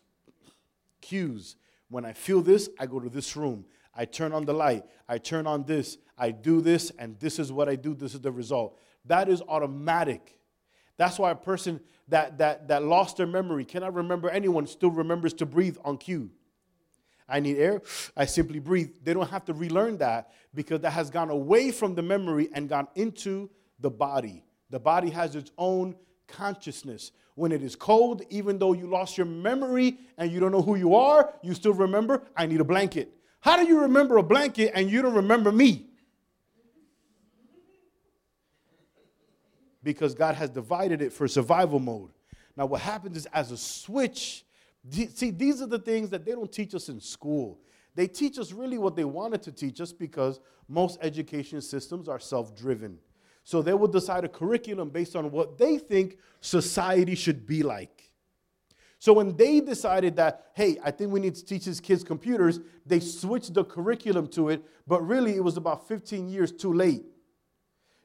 Cues. When I feel this, I go to this room. I turn on the light, I turn on this, I do this, and this is what I do, this is the result. That is automatic. That's why a person that, that, that lost their memory cannot remember anyone, still remembers to breathe on cue. I need air, I simply breathe. They don't have to relearn that because that has gone away from the memory and gone into the body. The body has its own consciousness. When it is cold, even though you lost your memory and you don't know who you are, you still remember, I need a blanket. How do you remember a blanket and you don't remember me? Because God has divided it for survival mode. Now, what happens is, as a switch, see, these are the things that they don't teach us in school. They teach us really what they wanted to teach us because most education systems are self driven. So they will decide a curriculum based on what they think society should be like. So when they decided that, hey, I think we need to teach these kids computers, they switched the curriculum to it, but really it was about 15 years too late.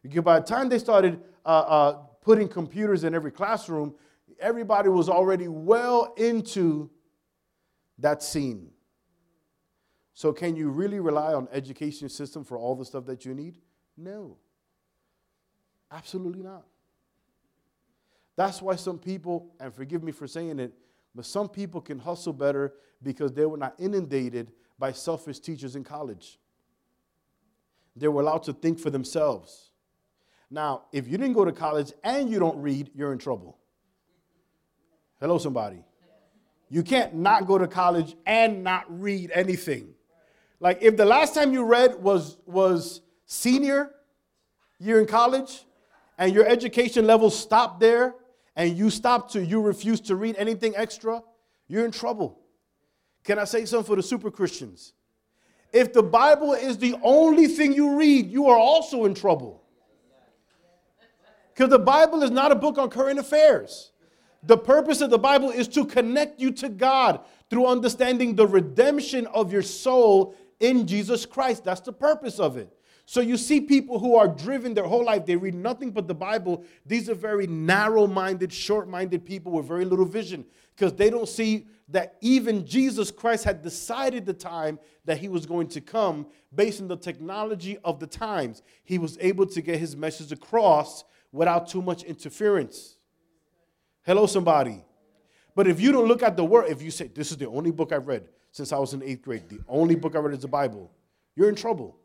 Because by the time they started uh, uh, putting computers in every classroom, everybody was already well into that scene. So can you really rely on education system for all the stuff that you need? No. Absolutely not. That's why some people, and forgive me for saying it, but some people can hustle better because they were not inundated by selfish teachers in college. They were allowed to think for themselves. Now, if you didn't go to college and you don't read, you're in trouble. Hello, somebody. You can't not go to college and not read anything. Like if the last time you read was was senior year in college and your education level stopped there and you stop to, you refuse to read anything extra, you're in trouble. Can I say something for the super Christians? If the Bible is the only thing you read, you are also in trouble. Because the Bible is not a book on current affairs. The purpose of the Bible is to connect you to God through understanding the redemption of your soul in Jesus Christ. That's the purpose of it. So you see people who are driven their whole life, they read nothing but the Bible. These are very narrow minded, short minded people with very little vision because they don't see that even Jesus Christ had decided the time that he was going to come based on the technology of the times. He was able to get his message across without too much interference. Hello, somebody. But if you don't look at the word, if you say, This is the only book I've read since I was in eighth grade, the only book I read is the Bible, you're in trouble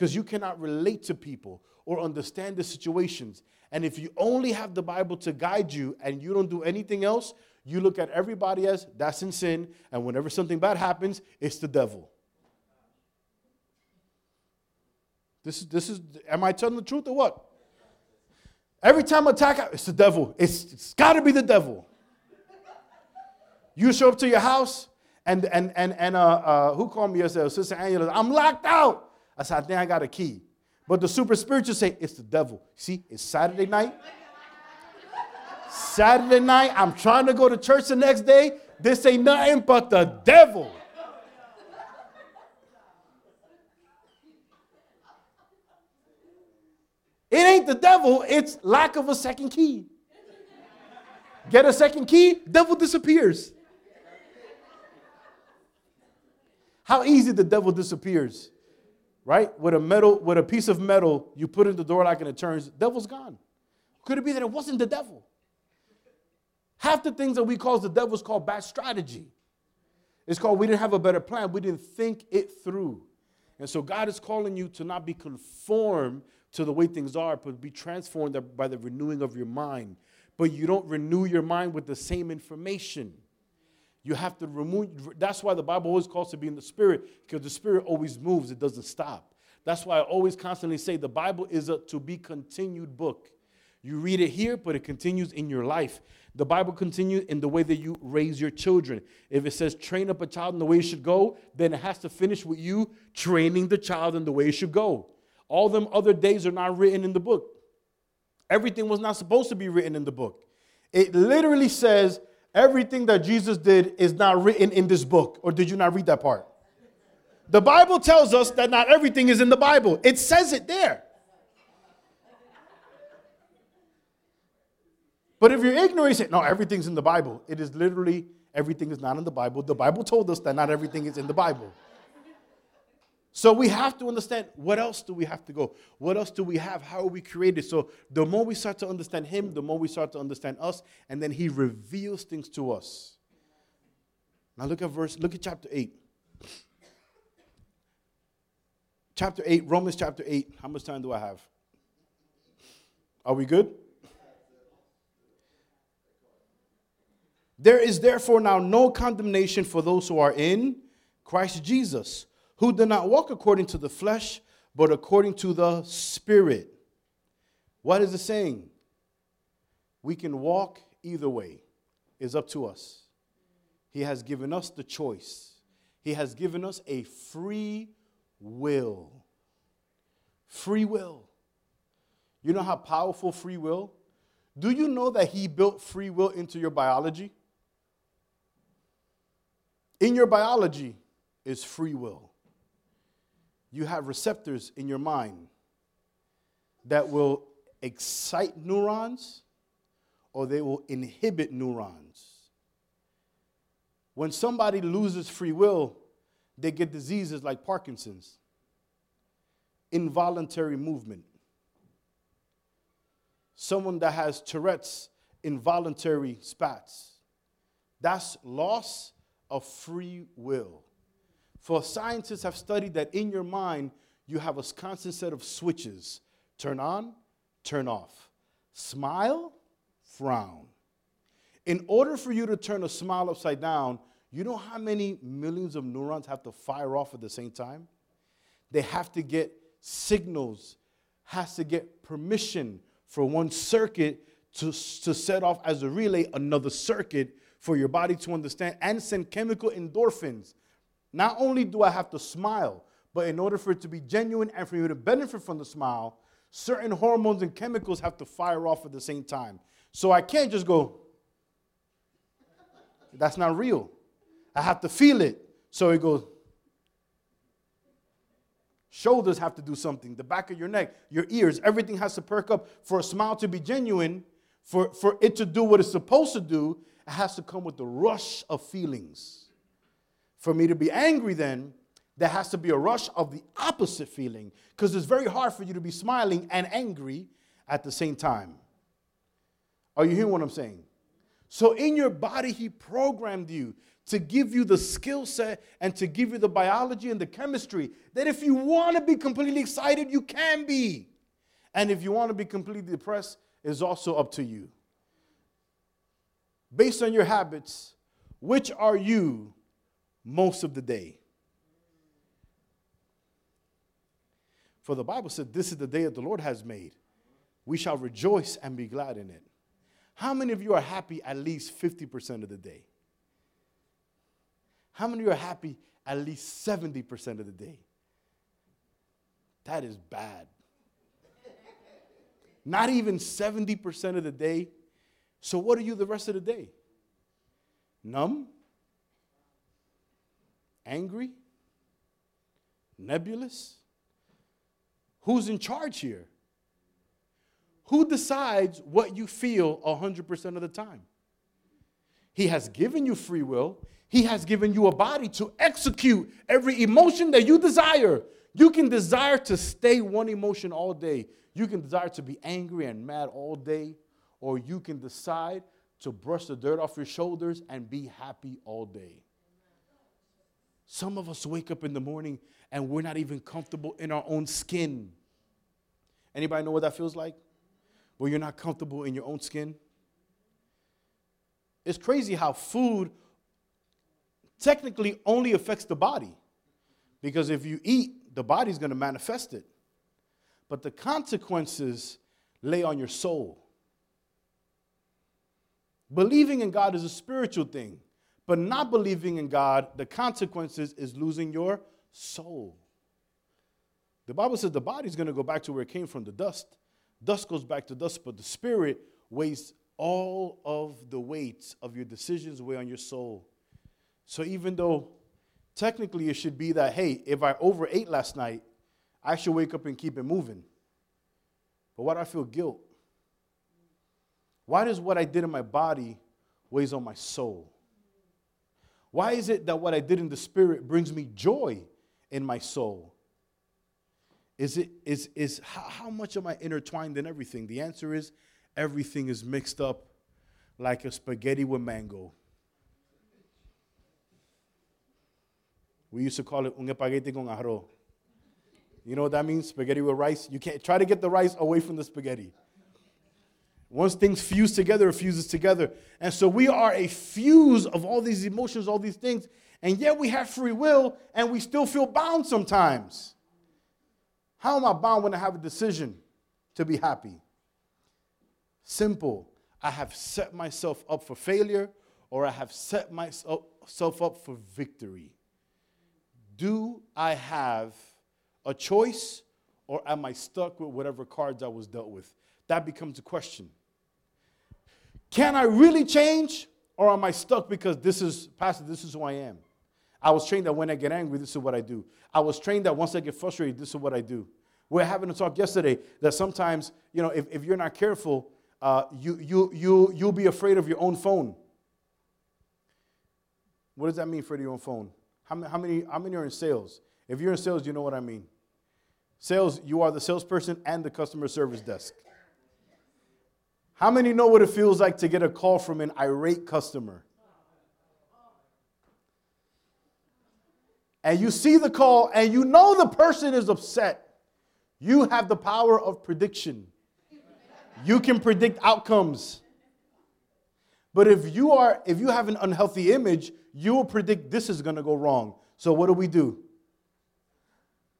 because you cannot relate to people or understand the situations. And if you only have the Bible to guide you and you don't do anything else, you look at everybody as that's in sin, and whenever something bad happens, it's the devil. This is this is am I telling the truth or what? Every time attack, it's the devil. It's, it's got to be the devil. You show up to your house, and and and and uh, uh, who called me yesterday? Sister Angela. I'm locked out. I said, I think I got a key. But the super spiritual say, it's the devil. See, it's Saturday night. Saturday night, I'm trying to go to church the next day. This ain't nothing but the devil. It ain't the devil, it's lack of a second key. Get a second key, devil disappears. How easy the devil disappears right? With a metal, with a piece of metal, you put in the door lock and it turns, devil's gone. Could it be that it wasn't the devil? Half the things that we call the devil is called bad strategy. It's called we didn't have a better plan. We didn't think it through. And so God is calling you to not be conformed to the way things are, but be transformed by the renewing of your mind. But you don't renew your mind with the same information. You have to remove, that's why the Bible always calls to be in the Spirit, because the Spirit always moves, it doesn't stop. That's why I always constantly say the Bible is a to be continued book. You read it here, but it continues in your life. The Bible continues in the way that you raise your children. If it says train up a child in the way it should go, then it has to finish with you training the child in the way it should go. All them other days are not written in the book. Everything was not supposed to be written in the book. It literally says everything that Jesus did is not written in this book. Or did you not read that part? The Bible tells us that not everything is in the Bible, it says it there. But if you're ignorant, you say, no, everything's in the Bible. It is literally everything is not in the Bible. The Bible told us that not everything is in the Bible. So we have to understand what else do we have to go? What else do we have? How are we created? So the more we start to understand Him, the more we start to understand us, and then He reveals things to us. Now look at verse, look at chapter 8. Chapter 8, Romans chapter 8. How much time do I have? Are we good? There is therefore now no condemnation for those who are in Christ Jesus who do not walk according to the flesh, but according to the Spirit. What is the saying? We can walk either way. It's up to us. He has given us the choice. He has given us a free will. Free will. You know how powerful free will? Do you know that he built free will into your biology? In your biology is free will you have receptors in your mind that will excite neurons or they will inhibit neurons. When somebody loses free will, they get diseases like Parkinson's, involuntary movement. Someone that has Tourette's, involuntary spats. That's loss of free will. For scientists have studied that in your mind, you have a constant set of switches turn on, turn off, smile, frown. In order for you to turn a smile upside down, you know how many millions of neurons have to fire off at the same time? They have to get signals, has to get permission for one circuit to, to set off as a relay another circuit for your body to understand and send chemical endorphins not only do I have to smile, but in order for it to be genuine and for you to benefit from the smile, certain hormones and chemicals have to fire off at the same time. So I can't just go, that's not real. I have to feel it. So it goes, Shoulders have to do something. The back of your neck, your ears, everything has to perk up. For a smile to be genuine, for, for it to do what it's supposed to do, it has to come with the rush of feelings. For me to be angry, then, there has to be a rush of the opposite feeling because it's very hard for you to be smiling and angry at the same time. Are you hearing what I'm saying? So, in your body, He programmed you to give you the skill set and to give you the biology and the chemistry that if you want to be completely excited, you can be. And if you want to be completely depressed, is also up to you. Based on your habits, which are you most of the day? For the Bible said, This is the day that the Lord has made. We shall rejoice and be glad in it. How many of you are happy at least 50% of the day? How many of you are happy at least 70% of the day? That is bad. Not even 70% of the day. So, what are you the rest of the day? Numb? Angry? Nebulous? Who's in charge here? Who decides what you feel 100% of the time? He has given you free will. He has given you a body to execute every emotion that you desire. You can desire to stay one emotion all day. You can desire to be angry and mad all day, or you can decide to brush the dirt off your shoulders and be happy all day. Some of us wake up in the morning and we're not even comfortable in our own skin. Anybody know what that feels like? Where you're not comfortable in your own skin? It's crazy how food technically only affects the body. Because if you eat, the body's going to manifest it. But the consequences lay on your soul. Believing in God is a spiritual thing, but not believing in God, the consequences is losing your soul. The Bible says the body's going to go back to where it came from, the dust. Dust goes back to dust, but the spirit weighs all of the weights of your decisions weigh on your soul. So even though technically it should be that, hey, if I overate last night, I should wake up and keep it moving. But why do I feel guilt? Why does what I did in my body weighs on my soul? Why is it that what I did in the spirit brings me joy in my soul? Is it is is how, how much am I intertwined in everything? The answer is everything is mixed up like a spaghetti with mango. We used to call it un espagueti con arroz. You know what that means? Spaghetti with rice. You can't try to get the rice away from the spaghetti. Once things fuse together, it fuses together. And so we are a fuse of all these emotions, all these things, and yet we have free will and we still feel bound sometimes. How am I bound when I have a decision to be happy? Simple. I have set myself up for failure or I have set myself up for victory. Do I have a choice or am I stuck with whatever cards I was dealt with? That becomes a question. Can I really change or am I stuck because this is, Pastor, this is who I am? I was trained that when I get angry, this is what I do. I was trained that once I get frustrated, this is what I do. We are having a talk yesterday that sometimes, you know, if, if you're not careful, uh, you, you, you, you'll be afraid of your own phone. What does that mean for your own phone? How, how, many, how many are in sales? If you're in sales, you know what I mean. Sales, you are the salesperson and the customer service desk. How many know what it feels like to get a call from an irate customer? And you see the call and you know the person is upset. You have the power of prediction. You can predict outcomes. But if you are if you have an unhealthy image, you will predict this is going to go wrong. So what do we do?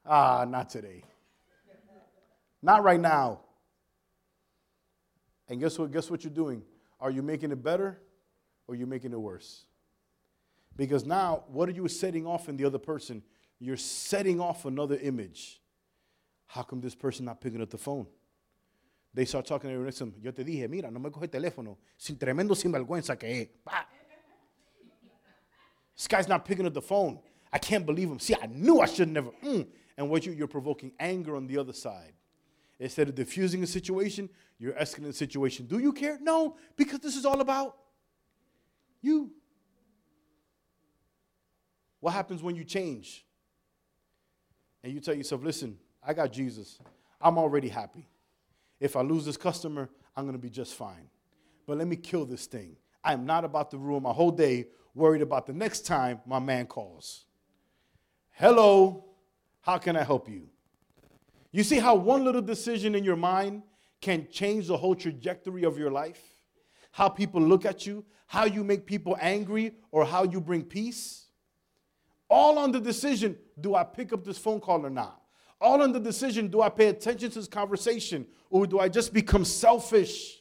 Ah, not today. Not right now. And guess what? Guess what you're doing? Are you making it better or are you making it worse? Because now, what are you setting off in the other person? You're setting off another image. How come this person not picking up the phone? They start talking to them. Yo te dije, mira, no me coge el teléfono. Sin tremendo sinvergüenza que es. This guy's not picking up the phone. I can't believe him. See, I knew I should never. Mm. and what you, you're provoking anger on the other side. Instead of diffusing a situation, you're escalating the situation. Do you care? No, because this is all about you. What happens when you change? And you tell yourself, listen, I got Jesus. I'm already happy. If I lose this customer, I'm going to be just fine. But let me kill this thing. I am not about to ruin my whole day worried about the next time my man calls. Hello, how can I help you? You see how one little decision in your mind can change the whole trajectory of your life? How people look at you, how you make people angry, or how you bring peace? All on the decision do I pick up this phone call or not? All on the decision do I pay attention to this conversation, or do I just become selfish?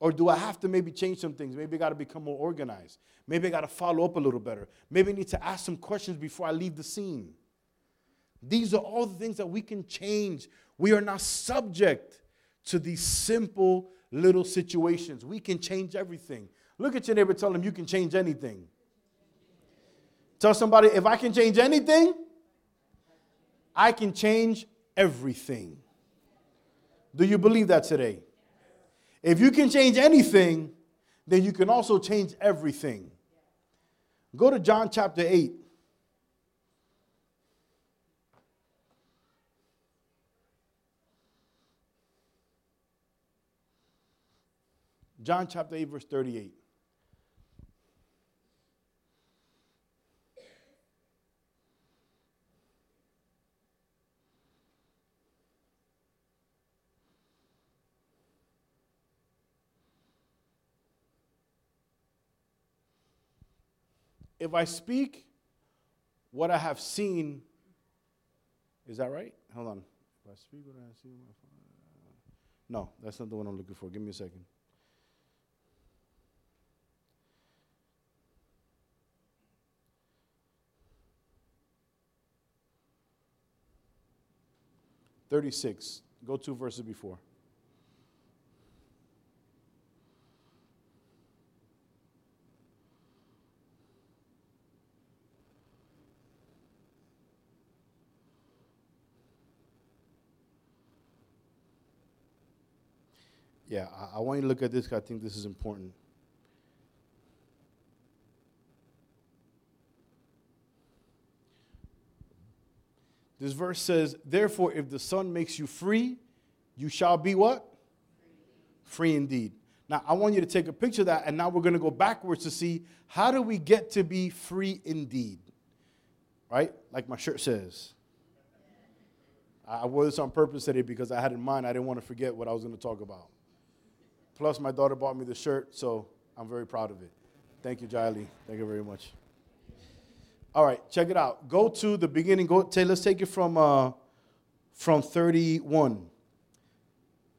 Or do I have to maybe change some things? Maybe I got to become more organized. Maybe I got to follow up a little better. Maybe I need to ask some questions before I leave the scene. These are all the things that we can change. We are not subject to these simple little situations. We can change everything. Look at your neighbor, tell them you can change anything. Tell somebody, if I can change anything, I can change everything. Do you believe that today? If you can change anything, then you can also change everything. Go to John chapter 8. John chapter 8, verse 38. If I speak what I have seen, is that right? Hold on. If I speak what I have seen, uh, no, that's not the one I'm looking for. Give me a second. Thirty-six. Go two verses before. Yeah, I, I want you to look at this. I think this is important. This verse says, Therefore, if the Son makes you free, you shall be what? Free indeed. Now, I want you to take a picture of that, and now we're going to go backwards to see how do we get to be free indeed? Right? Like my shirt says. I wore this on purpose today because I had in mind I didn't want to forget what I was going to talk about. Plus, my daughter bought me the shirt, so I'm very proud of it. Thank you, Jiley. Thank you very much. All right, check it out. Go to the beginning. Go. Say, let's take it from uh, from 31.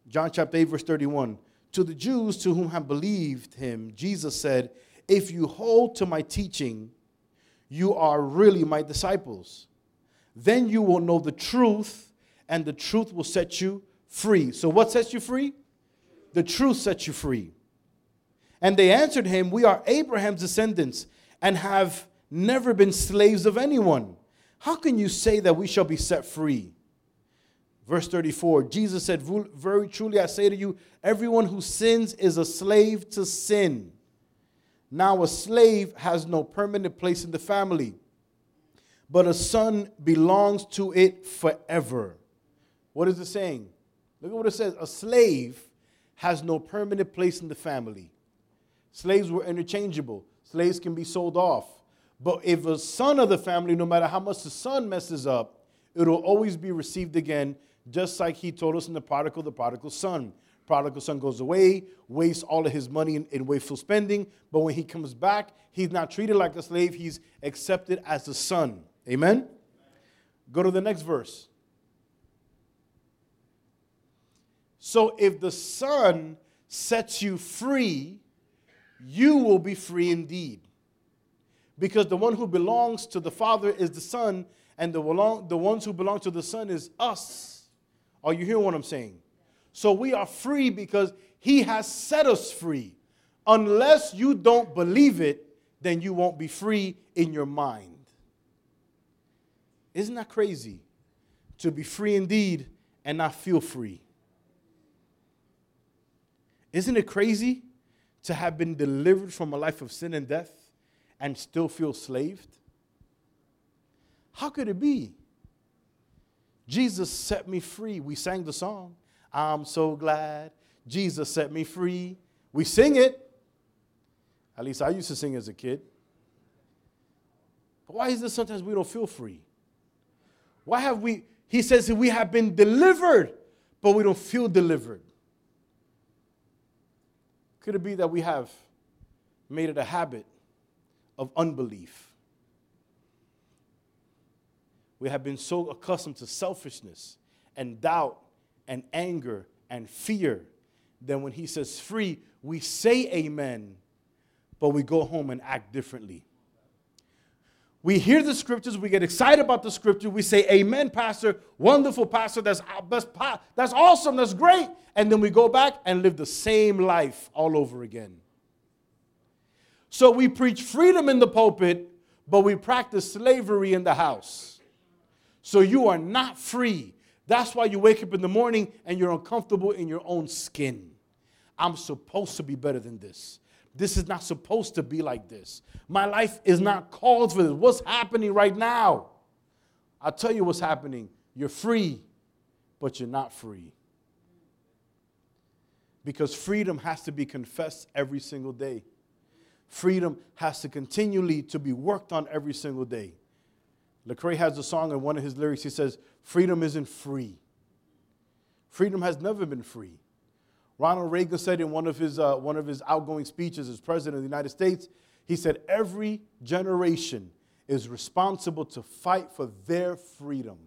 John chapter 8, verse 31. To the Jews to whom have believed him, Jesus said, If you hold to my teaching, you are really my disciples. Then you will know the truth, and the truth will set you free. So, what sets you free? the truth sets you free. And they answered him, We are Abraham's descendants and have never been slaves of anyone. How can you say that we shall be set free? Verse 34 Jesus said, Very truly I say to you, everyone who sins is a slave to sin. Now, a slave has no permanent place in the family, but a son belongs to it forever. What is it saying? Look at what it says. A slave has no permanent place in the family. Slaves were interchangeable, slaves can be sold off. But if a son of the family, no matter how much the son messes up, it'll always be received again, just like he told us in the prodigal, the prodigal son. Prodigal son goes away, wastes all of his money in, in wasteful spending, but when he comes back, he's not treated like a slave, he's accepted as a son. Amen? Go to the next verse. So if the Son sets you free, you will be free indeed. Because the one who belongs to the Father is the Son, and the, belong, the ones who belong to the Son is us. Are you hearing what I'm saying? So we are free because He has set us free. Unless you don't believe it, then you won't be free in your mind. Isn't that crazy? to be free indeed and not feel free. Isn't it crazy to have been delivered from a life of sin and death and still feel slaved? How could it be? Jesus set me free. We sang the song, I'm so glad Jesus set me free. We sing it. At least I used to sing as a kid. But why is it sometimes we don't feel free? Why have we, he says we have been delivered, but we don't feel delivered. Could it be that we have made it a habit of unbelief? We have been so accustomed to selfishness and doubt and anger and fear that when he says free, we say amen, but we go home and act differently. We hear the scriptures, we get excited about the scripture, we say, Amen, Pastor, wonderful, Pastor, that's, that's, that's awesome, that's great. And then we go back and live the same life all over again. So we preach freedom in the pulpit, but we practice slavery in the house. So you are not free. That's why you wake up in the morning and you're uncomfortable in your own skin. I'm supposed to be better than this. This is not supposed to be like this. My life is not called for this. What's happening right now? I'll tell you what's happening. You're free, but you're not free. Because freedom has to be confessed every single day. Freedom has to continually to be worked on every single day. Lecrae has a song in one of his lyrics. He says, "Freedom isn't free. Freedom has never been free. Ronald Reagan said in one of his, uh, one of his outgoing speeches as president of the United States, he said, Every generation is responsible to fight for their freedom.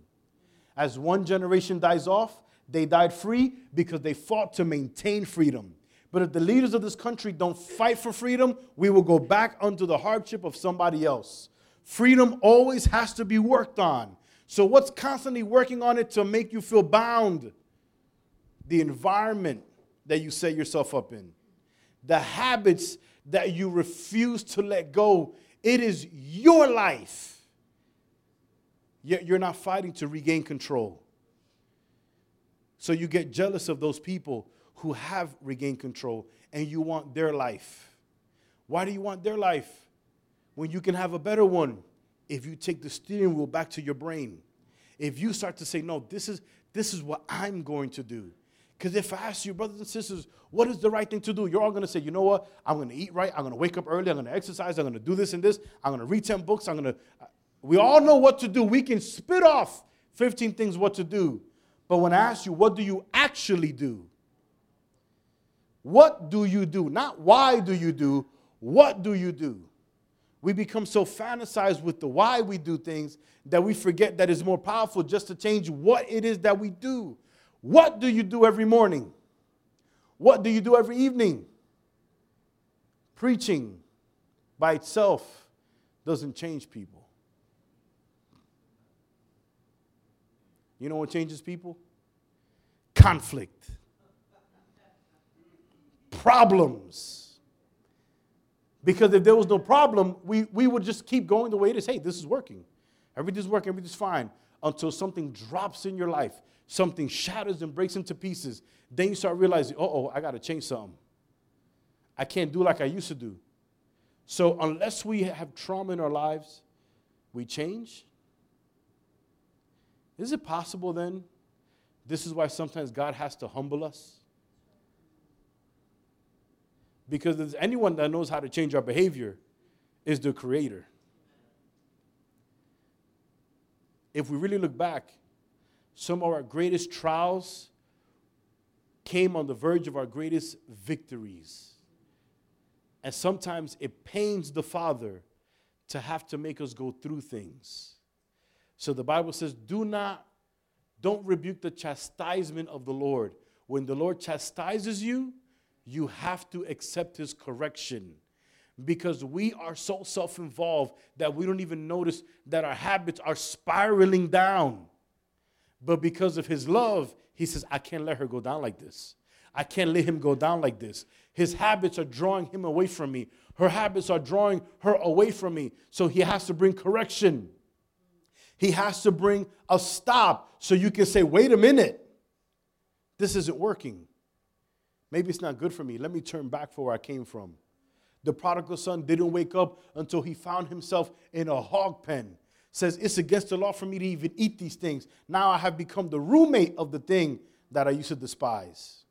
As one generation dies off, they died free because they fought to maintain freedom. But if the leaders of this country don't fight for freedom, we will go back under the hardship of somebody else. Freedom always has to be worked on. So, what's constantly working on it to make you feel bound? The environment, that you set yourself up in, the habits that you refuse to let go. It is your life. Yet you're not fighting to regain control. So you get jealous of those people who have regained control and you want their life. Why do you want their life when you can have a better one? If you take the steering wheel back to your brain, if you start to say, No, this is, this is what I'm going to do. Because if I ask you, brothers and sisters, what is the right thing to do? You're all going to say, you know what? I'm going to eat right. I'm going to wake up early. I'm going to exercise. I'm going to do this and this. I'm going to read 10 books. I'm going to. Uh, we all know what to do. We can spit off 15 things what to do. But when I ask you, what do you actually do? What do you do? Not why do you do, what do you do? We become so fantasized with the why we do things that we forget that it's more powerful just to change what it is that we do. What do you do every morning? What do you do every evening? Preaching by itself doesn't change people. You know what changes people? Conflict, problems. Because if there was no problem, we, we would just keep going the way it is. Hey, this is working. Everything's working, everything's fine. Until something drops in your life something shatters and breaks into pieces, then you start realizing, oh, I got to change something. I can't do like I used to do. So, unless we have trauma in our lives, we change. Is it possible then? This is why sometimes God has to humble us. Because anyone that knows how to change our behavior is the creator. If we really look back, some of our greatest trials came on the verge of our greatest victories. And sometimes it pains the Father to have to make us go through things. So the Bible says, do not, don't rebuke the chastisement of the Lord. When the Lord chastises you, you have to accept his correction because we are so self involved that we don't even notice that our habits are spiraling down. But because of his love, he says, I can't let her go down like this. I can't let him go down like this. His habits are drawing him away from me. Her habits are drawing her away from me. So he has to bring correction. He has to bring a stop so you can say, wait a minute, this isn't working. Maybe it's not good for me. Let me turn back for where I came from. The prodigal son didn't wake up until he found himself in a hog pen. Says, It's against the law for me to even eat these things. Now I have become the roommate of the thing that I used to despise.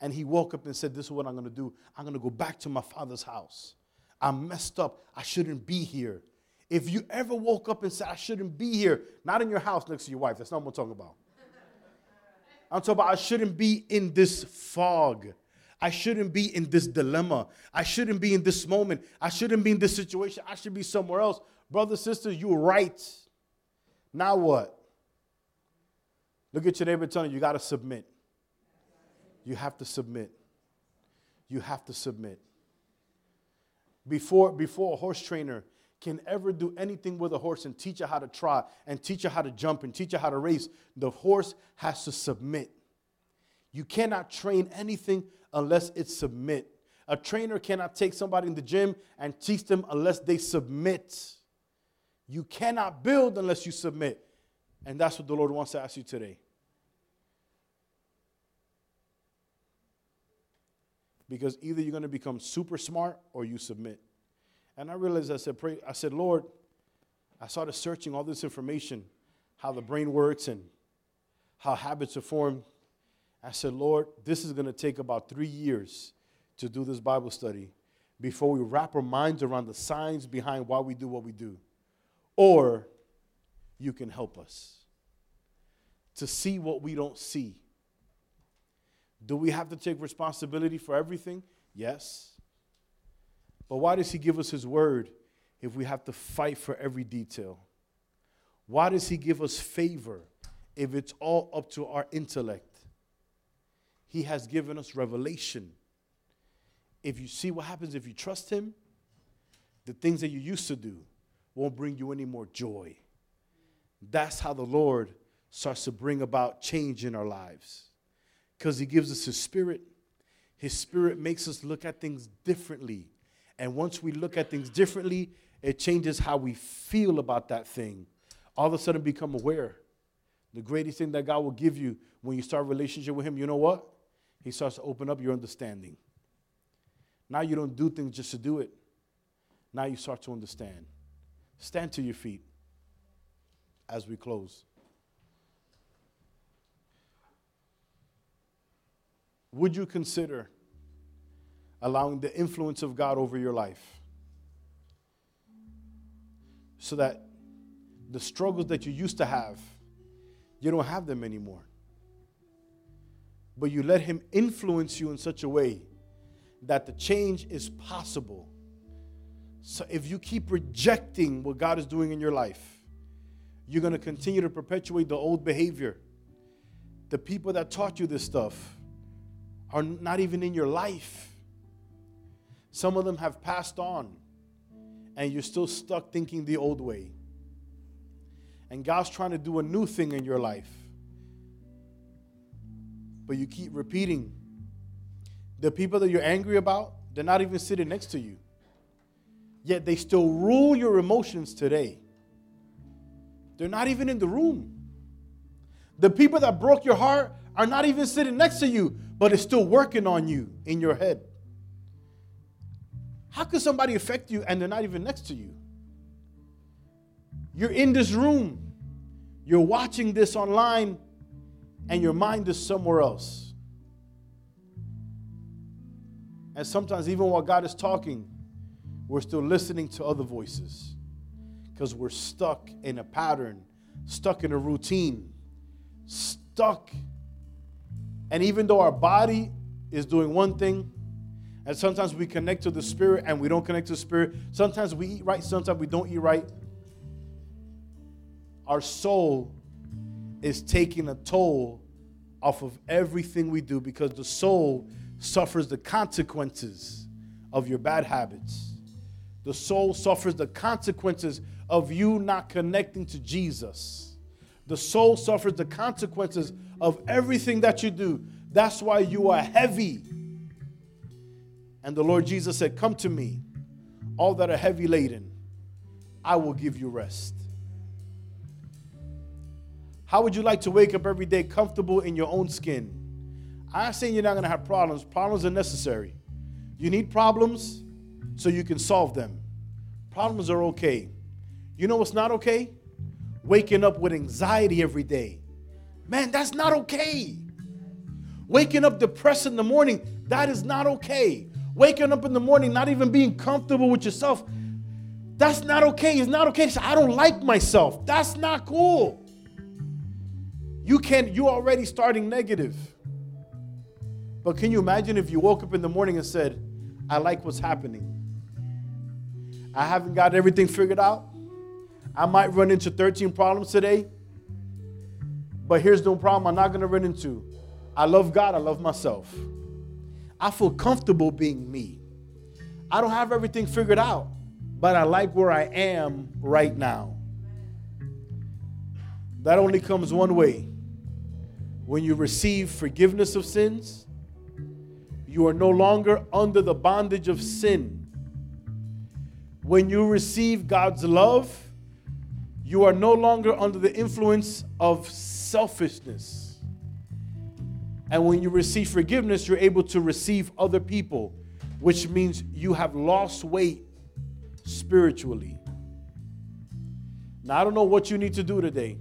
And he woke up and said, This is what I'm going to do. I'm going to go back to my father's house. I'm messed up. I shouldn't be here. If you ever woke up and said, I shouldn't be here, not in your house next to your wife, that's not what I'm talking about. I'm talking about I shouldn't be in this fog. I shouldn't be in this dilemma. I shouldn't be in this moment. I shouldn't be in this situation. I should be somewhere else. Brothers, sisters, you're right. Now what? Look at your neighbor telling you, you got to submit. You have to submit. You have to submit. Before, before a horse trainer can ever do anything with a horse and teach her how to trot and teach her how to jump and teach her how to race, the horse has to submit. You cannot train anything unless it submit. A trainer cannot take somebody in the gym and teach them unless they submit. You cannot build unless you submit. And that's what the Lord wants to ask you today. Because either you're going to become super smart or you submit. And I realized I said, pray, I said, Lord, I started searching all this information, how the brain works and how habits are formed. I said, Lord, this is going to take about three years to do this Bible study before we wrap our minds around the signs behind why we do what we do. Or you can help us to see what we don't see. Do we have to take responsibility for everything? Yes. But why does He give us His word if we have to fight for every detail? Why does He give us favor if it's all up to our intellect? He has given us revelation. If you see what happens if you trust Him, the things that you used to do won't bring you any more joy. That's how the Lord starts to bring about change in our lives. Because He gives us His Spirit. His Spirit makes us look at things differently. And once we look at things differently, it changes how we feel about that thing. All of a sudden, become aware. The greatest thing that God will give you when you start a relationship with Him, you know what? He starts to open up your understanding. Now you don't do things just to do it. Now you start to understand. Stand to your feet as we close. Would you consider allowing the influence of God over your life so that the struggles that you used to have, you don't have them anymore? but you let Him influence you in such a way that the change is possible. So if you keep rejecting what God is doing in your life, you're going to continue to perpetuate the old behavior. The people that taught you this stuff are not even in your life. Some of them have passed on, and you're still stuck thinking the old way. And God's trying to do a new thing in your life but you keep repeating. The people that you're angry about, they're not even sitting next to you. Yet they still rule your emotions today. They're not even in the room. The people that broke your heart are not even sitting next to you, but it's still working on you in your head. How could somebody affect you and they're not even next to you? You're in this room, you're watching this online and your mind is somewhere else. And sometimes, even while God is talking, we're still listening to other voices because we're stuck in a pattern, stuck in a routine, stuck. And even though our body is doing one thing, and sometimes we connect to the spirit and we don't connect to the spirit, sometimes we eat right, sometimes we don't eat right. Our soul is taking a toll off of everything we do because the soul suffers the consequences of your bad habits. The soul suffers the consequences of you not connecting to Jesus. The soul suffers the consequences of everything that you do. That's why you are heavy. And the Lord Jesus said, Come to me, all that are heavy laden, I will give you rest. How would you like to wake up every day comfortable in your own skin? I'm saying you're not going to have problems. Problems are necessary. You need problems so you can solve them. Problems are okay. You know what's not okay? Waking up with anxiety every day. Man, that's not okay. Waking up depressed in the morning, that is not okay. Waking up in the morning, not even being comfortable with yourself, that's not okay. It's not okay. I don't like myself. That's not cool. You can't, you're already starting negative. But can you imagine if you woke up in the morning and said, I like what's happening? I haven't got everything figured out. I might run into 13 problems today. But here's the problem I'm not going to run into. I love God, I love myself. I feel comfortable being me. I don't have everything figured out, but I like where I am right now. That only comes one way. When you receive forgiveness of sins, you are no longer under the bondage of sin. When you receive God's love, you are no longer under the influence of selfishness. And when you receive forgiveness, you're able to receive other people, which means you have lost weight spiritually. Now, I don't know what you need to do today.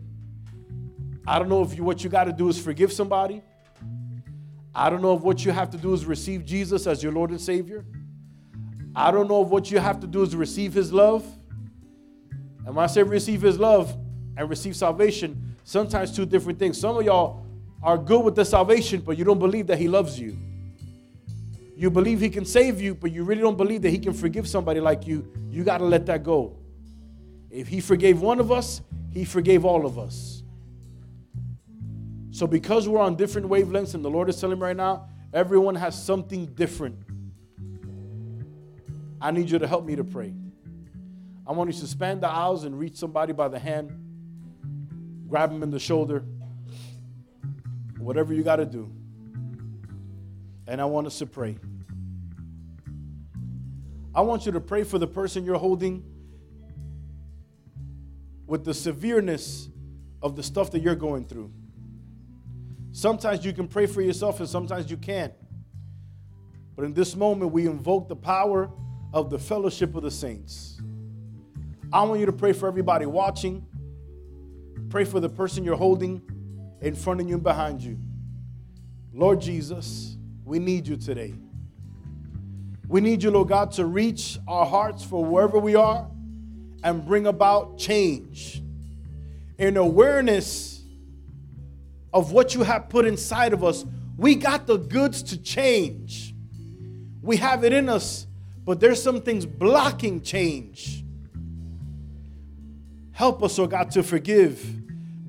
I don't know if you, what you got to do is forgive somebody. I don't know if what you have to do is receive Jesus as your Lord and Savior. I don't know if what you have to do is receive His love. And when I say receive His love and receive salvation, sometimes two different things. Some of y'all are good with the salvation, but you don't believe that He loves you. You believe He can save you, but you really don't believe that He can forgive somebody like you. You got to let that go. If He forgave one of us, He forgave all of us. So, because we're on different wavelengths, and the Lord is telling me right now, everyone has something different. I need you to help me to pray. I want you to span the aisles and reach somebody by the hand, grab them in the shoulder whatever you got to do. And I want us to pray. I want you to pray for the person you're holding with the severeness of the stuff that you're going through. Sometimes you can pray for yourself and sometimes you can't. But in this moment, we invoke the power of the fellowship of the saints. I want you to pray for everybody watching. Pray for the person you're holding in front of you and behind you. Lord Jesus, we need you today. We need you, Lord God, to reach our hearts for wherever we are and bring about change. In awareness of what you have put inside of us, we got the goods to change. We have it in us, but there's some things blocking change. Help us, oh God, to forgive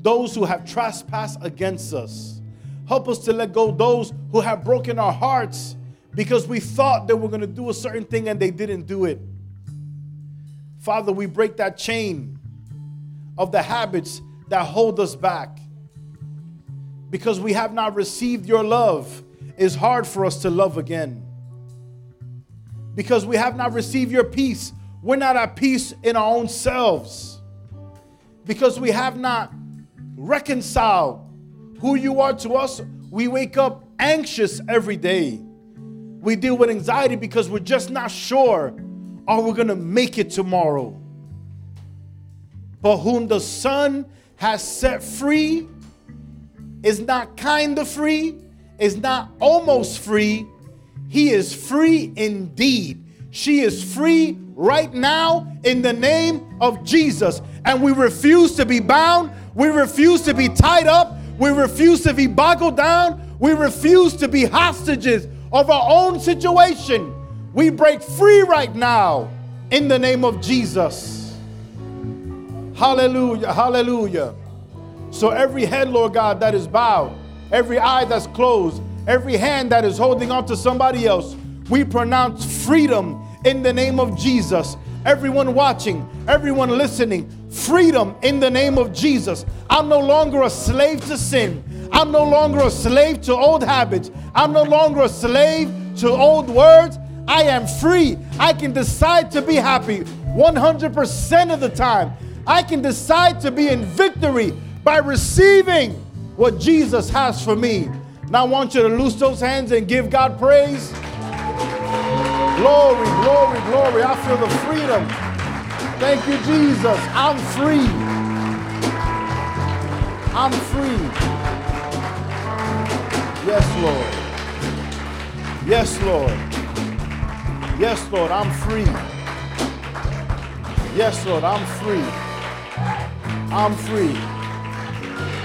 those who have trespassed against us. Help us to let go those who have broken our hearts because we thought they were going to do a certain thing and they didn't do it. Father, we break that chain of the habits that hold us back. Because we have not received your love, it's hard for us to love again. Because we have not received your peace, we're not at peace in our own selves. Because we have not reconcile who you are to us. We wake up anxious every day. We deal with anxiety because we're just not sure are we going to make it tomorrow. But whom the Son has set free is not kind of free, is not almost free. He is free indeed. She is free right now in the name of Jesus. And we refuse to be bound we refuse to be tied up. We refuse to be boggled down. We refuse to be hostages of our own situation. We break free right now in the name of Jesus. Hallelujah. Hallelujah. So every head, Lord God, that is bowed, every eye that's closed, every hand that is holding on to somebody else, we pronounce freedom in the name of Jesus. Everyone watching, everyone listening, freedom in the name of Jesus. I'm no longer a slave to sin. I'm no longer a slave to old habits. I'm no longer a slave to old words. I am free. I can decide to be happy 100% of the time. I can decide to be in victory by receiving what Jesus has for me. Now I want you to loose those hands and give God praise. Glory, glory, glory. I feel the freedom. Thank you, Jesus. I'm free. I'm free. Yes, Lord. Yes, Lord. Yes, Lord, I'm free. Yes, Lord, I'm free. I'm free.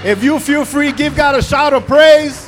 If you feel free, give God a shout of praise.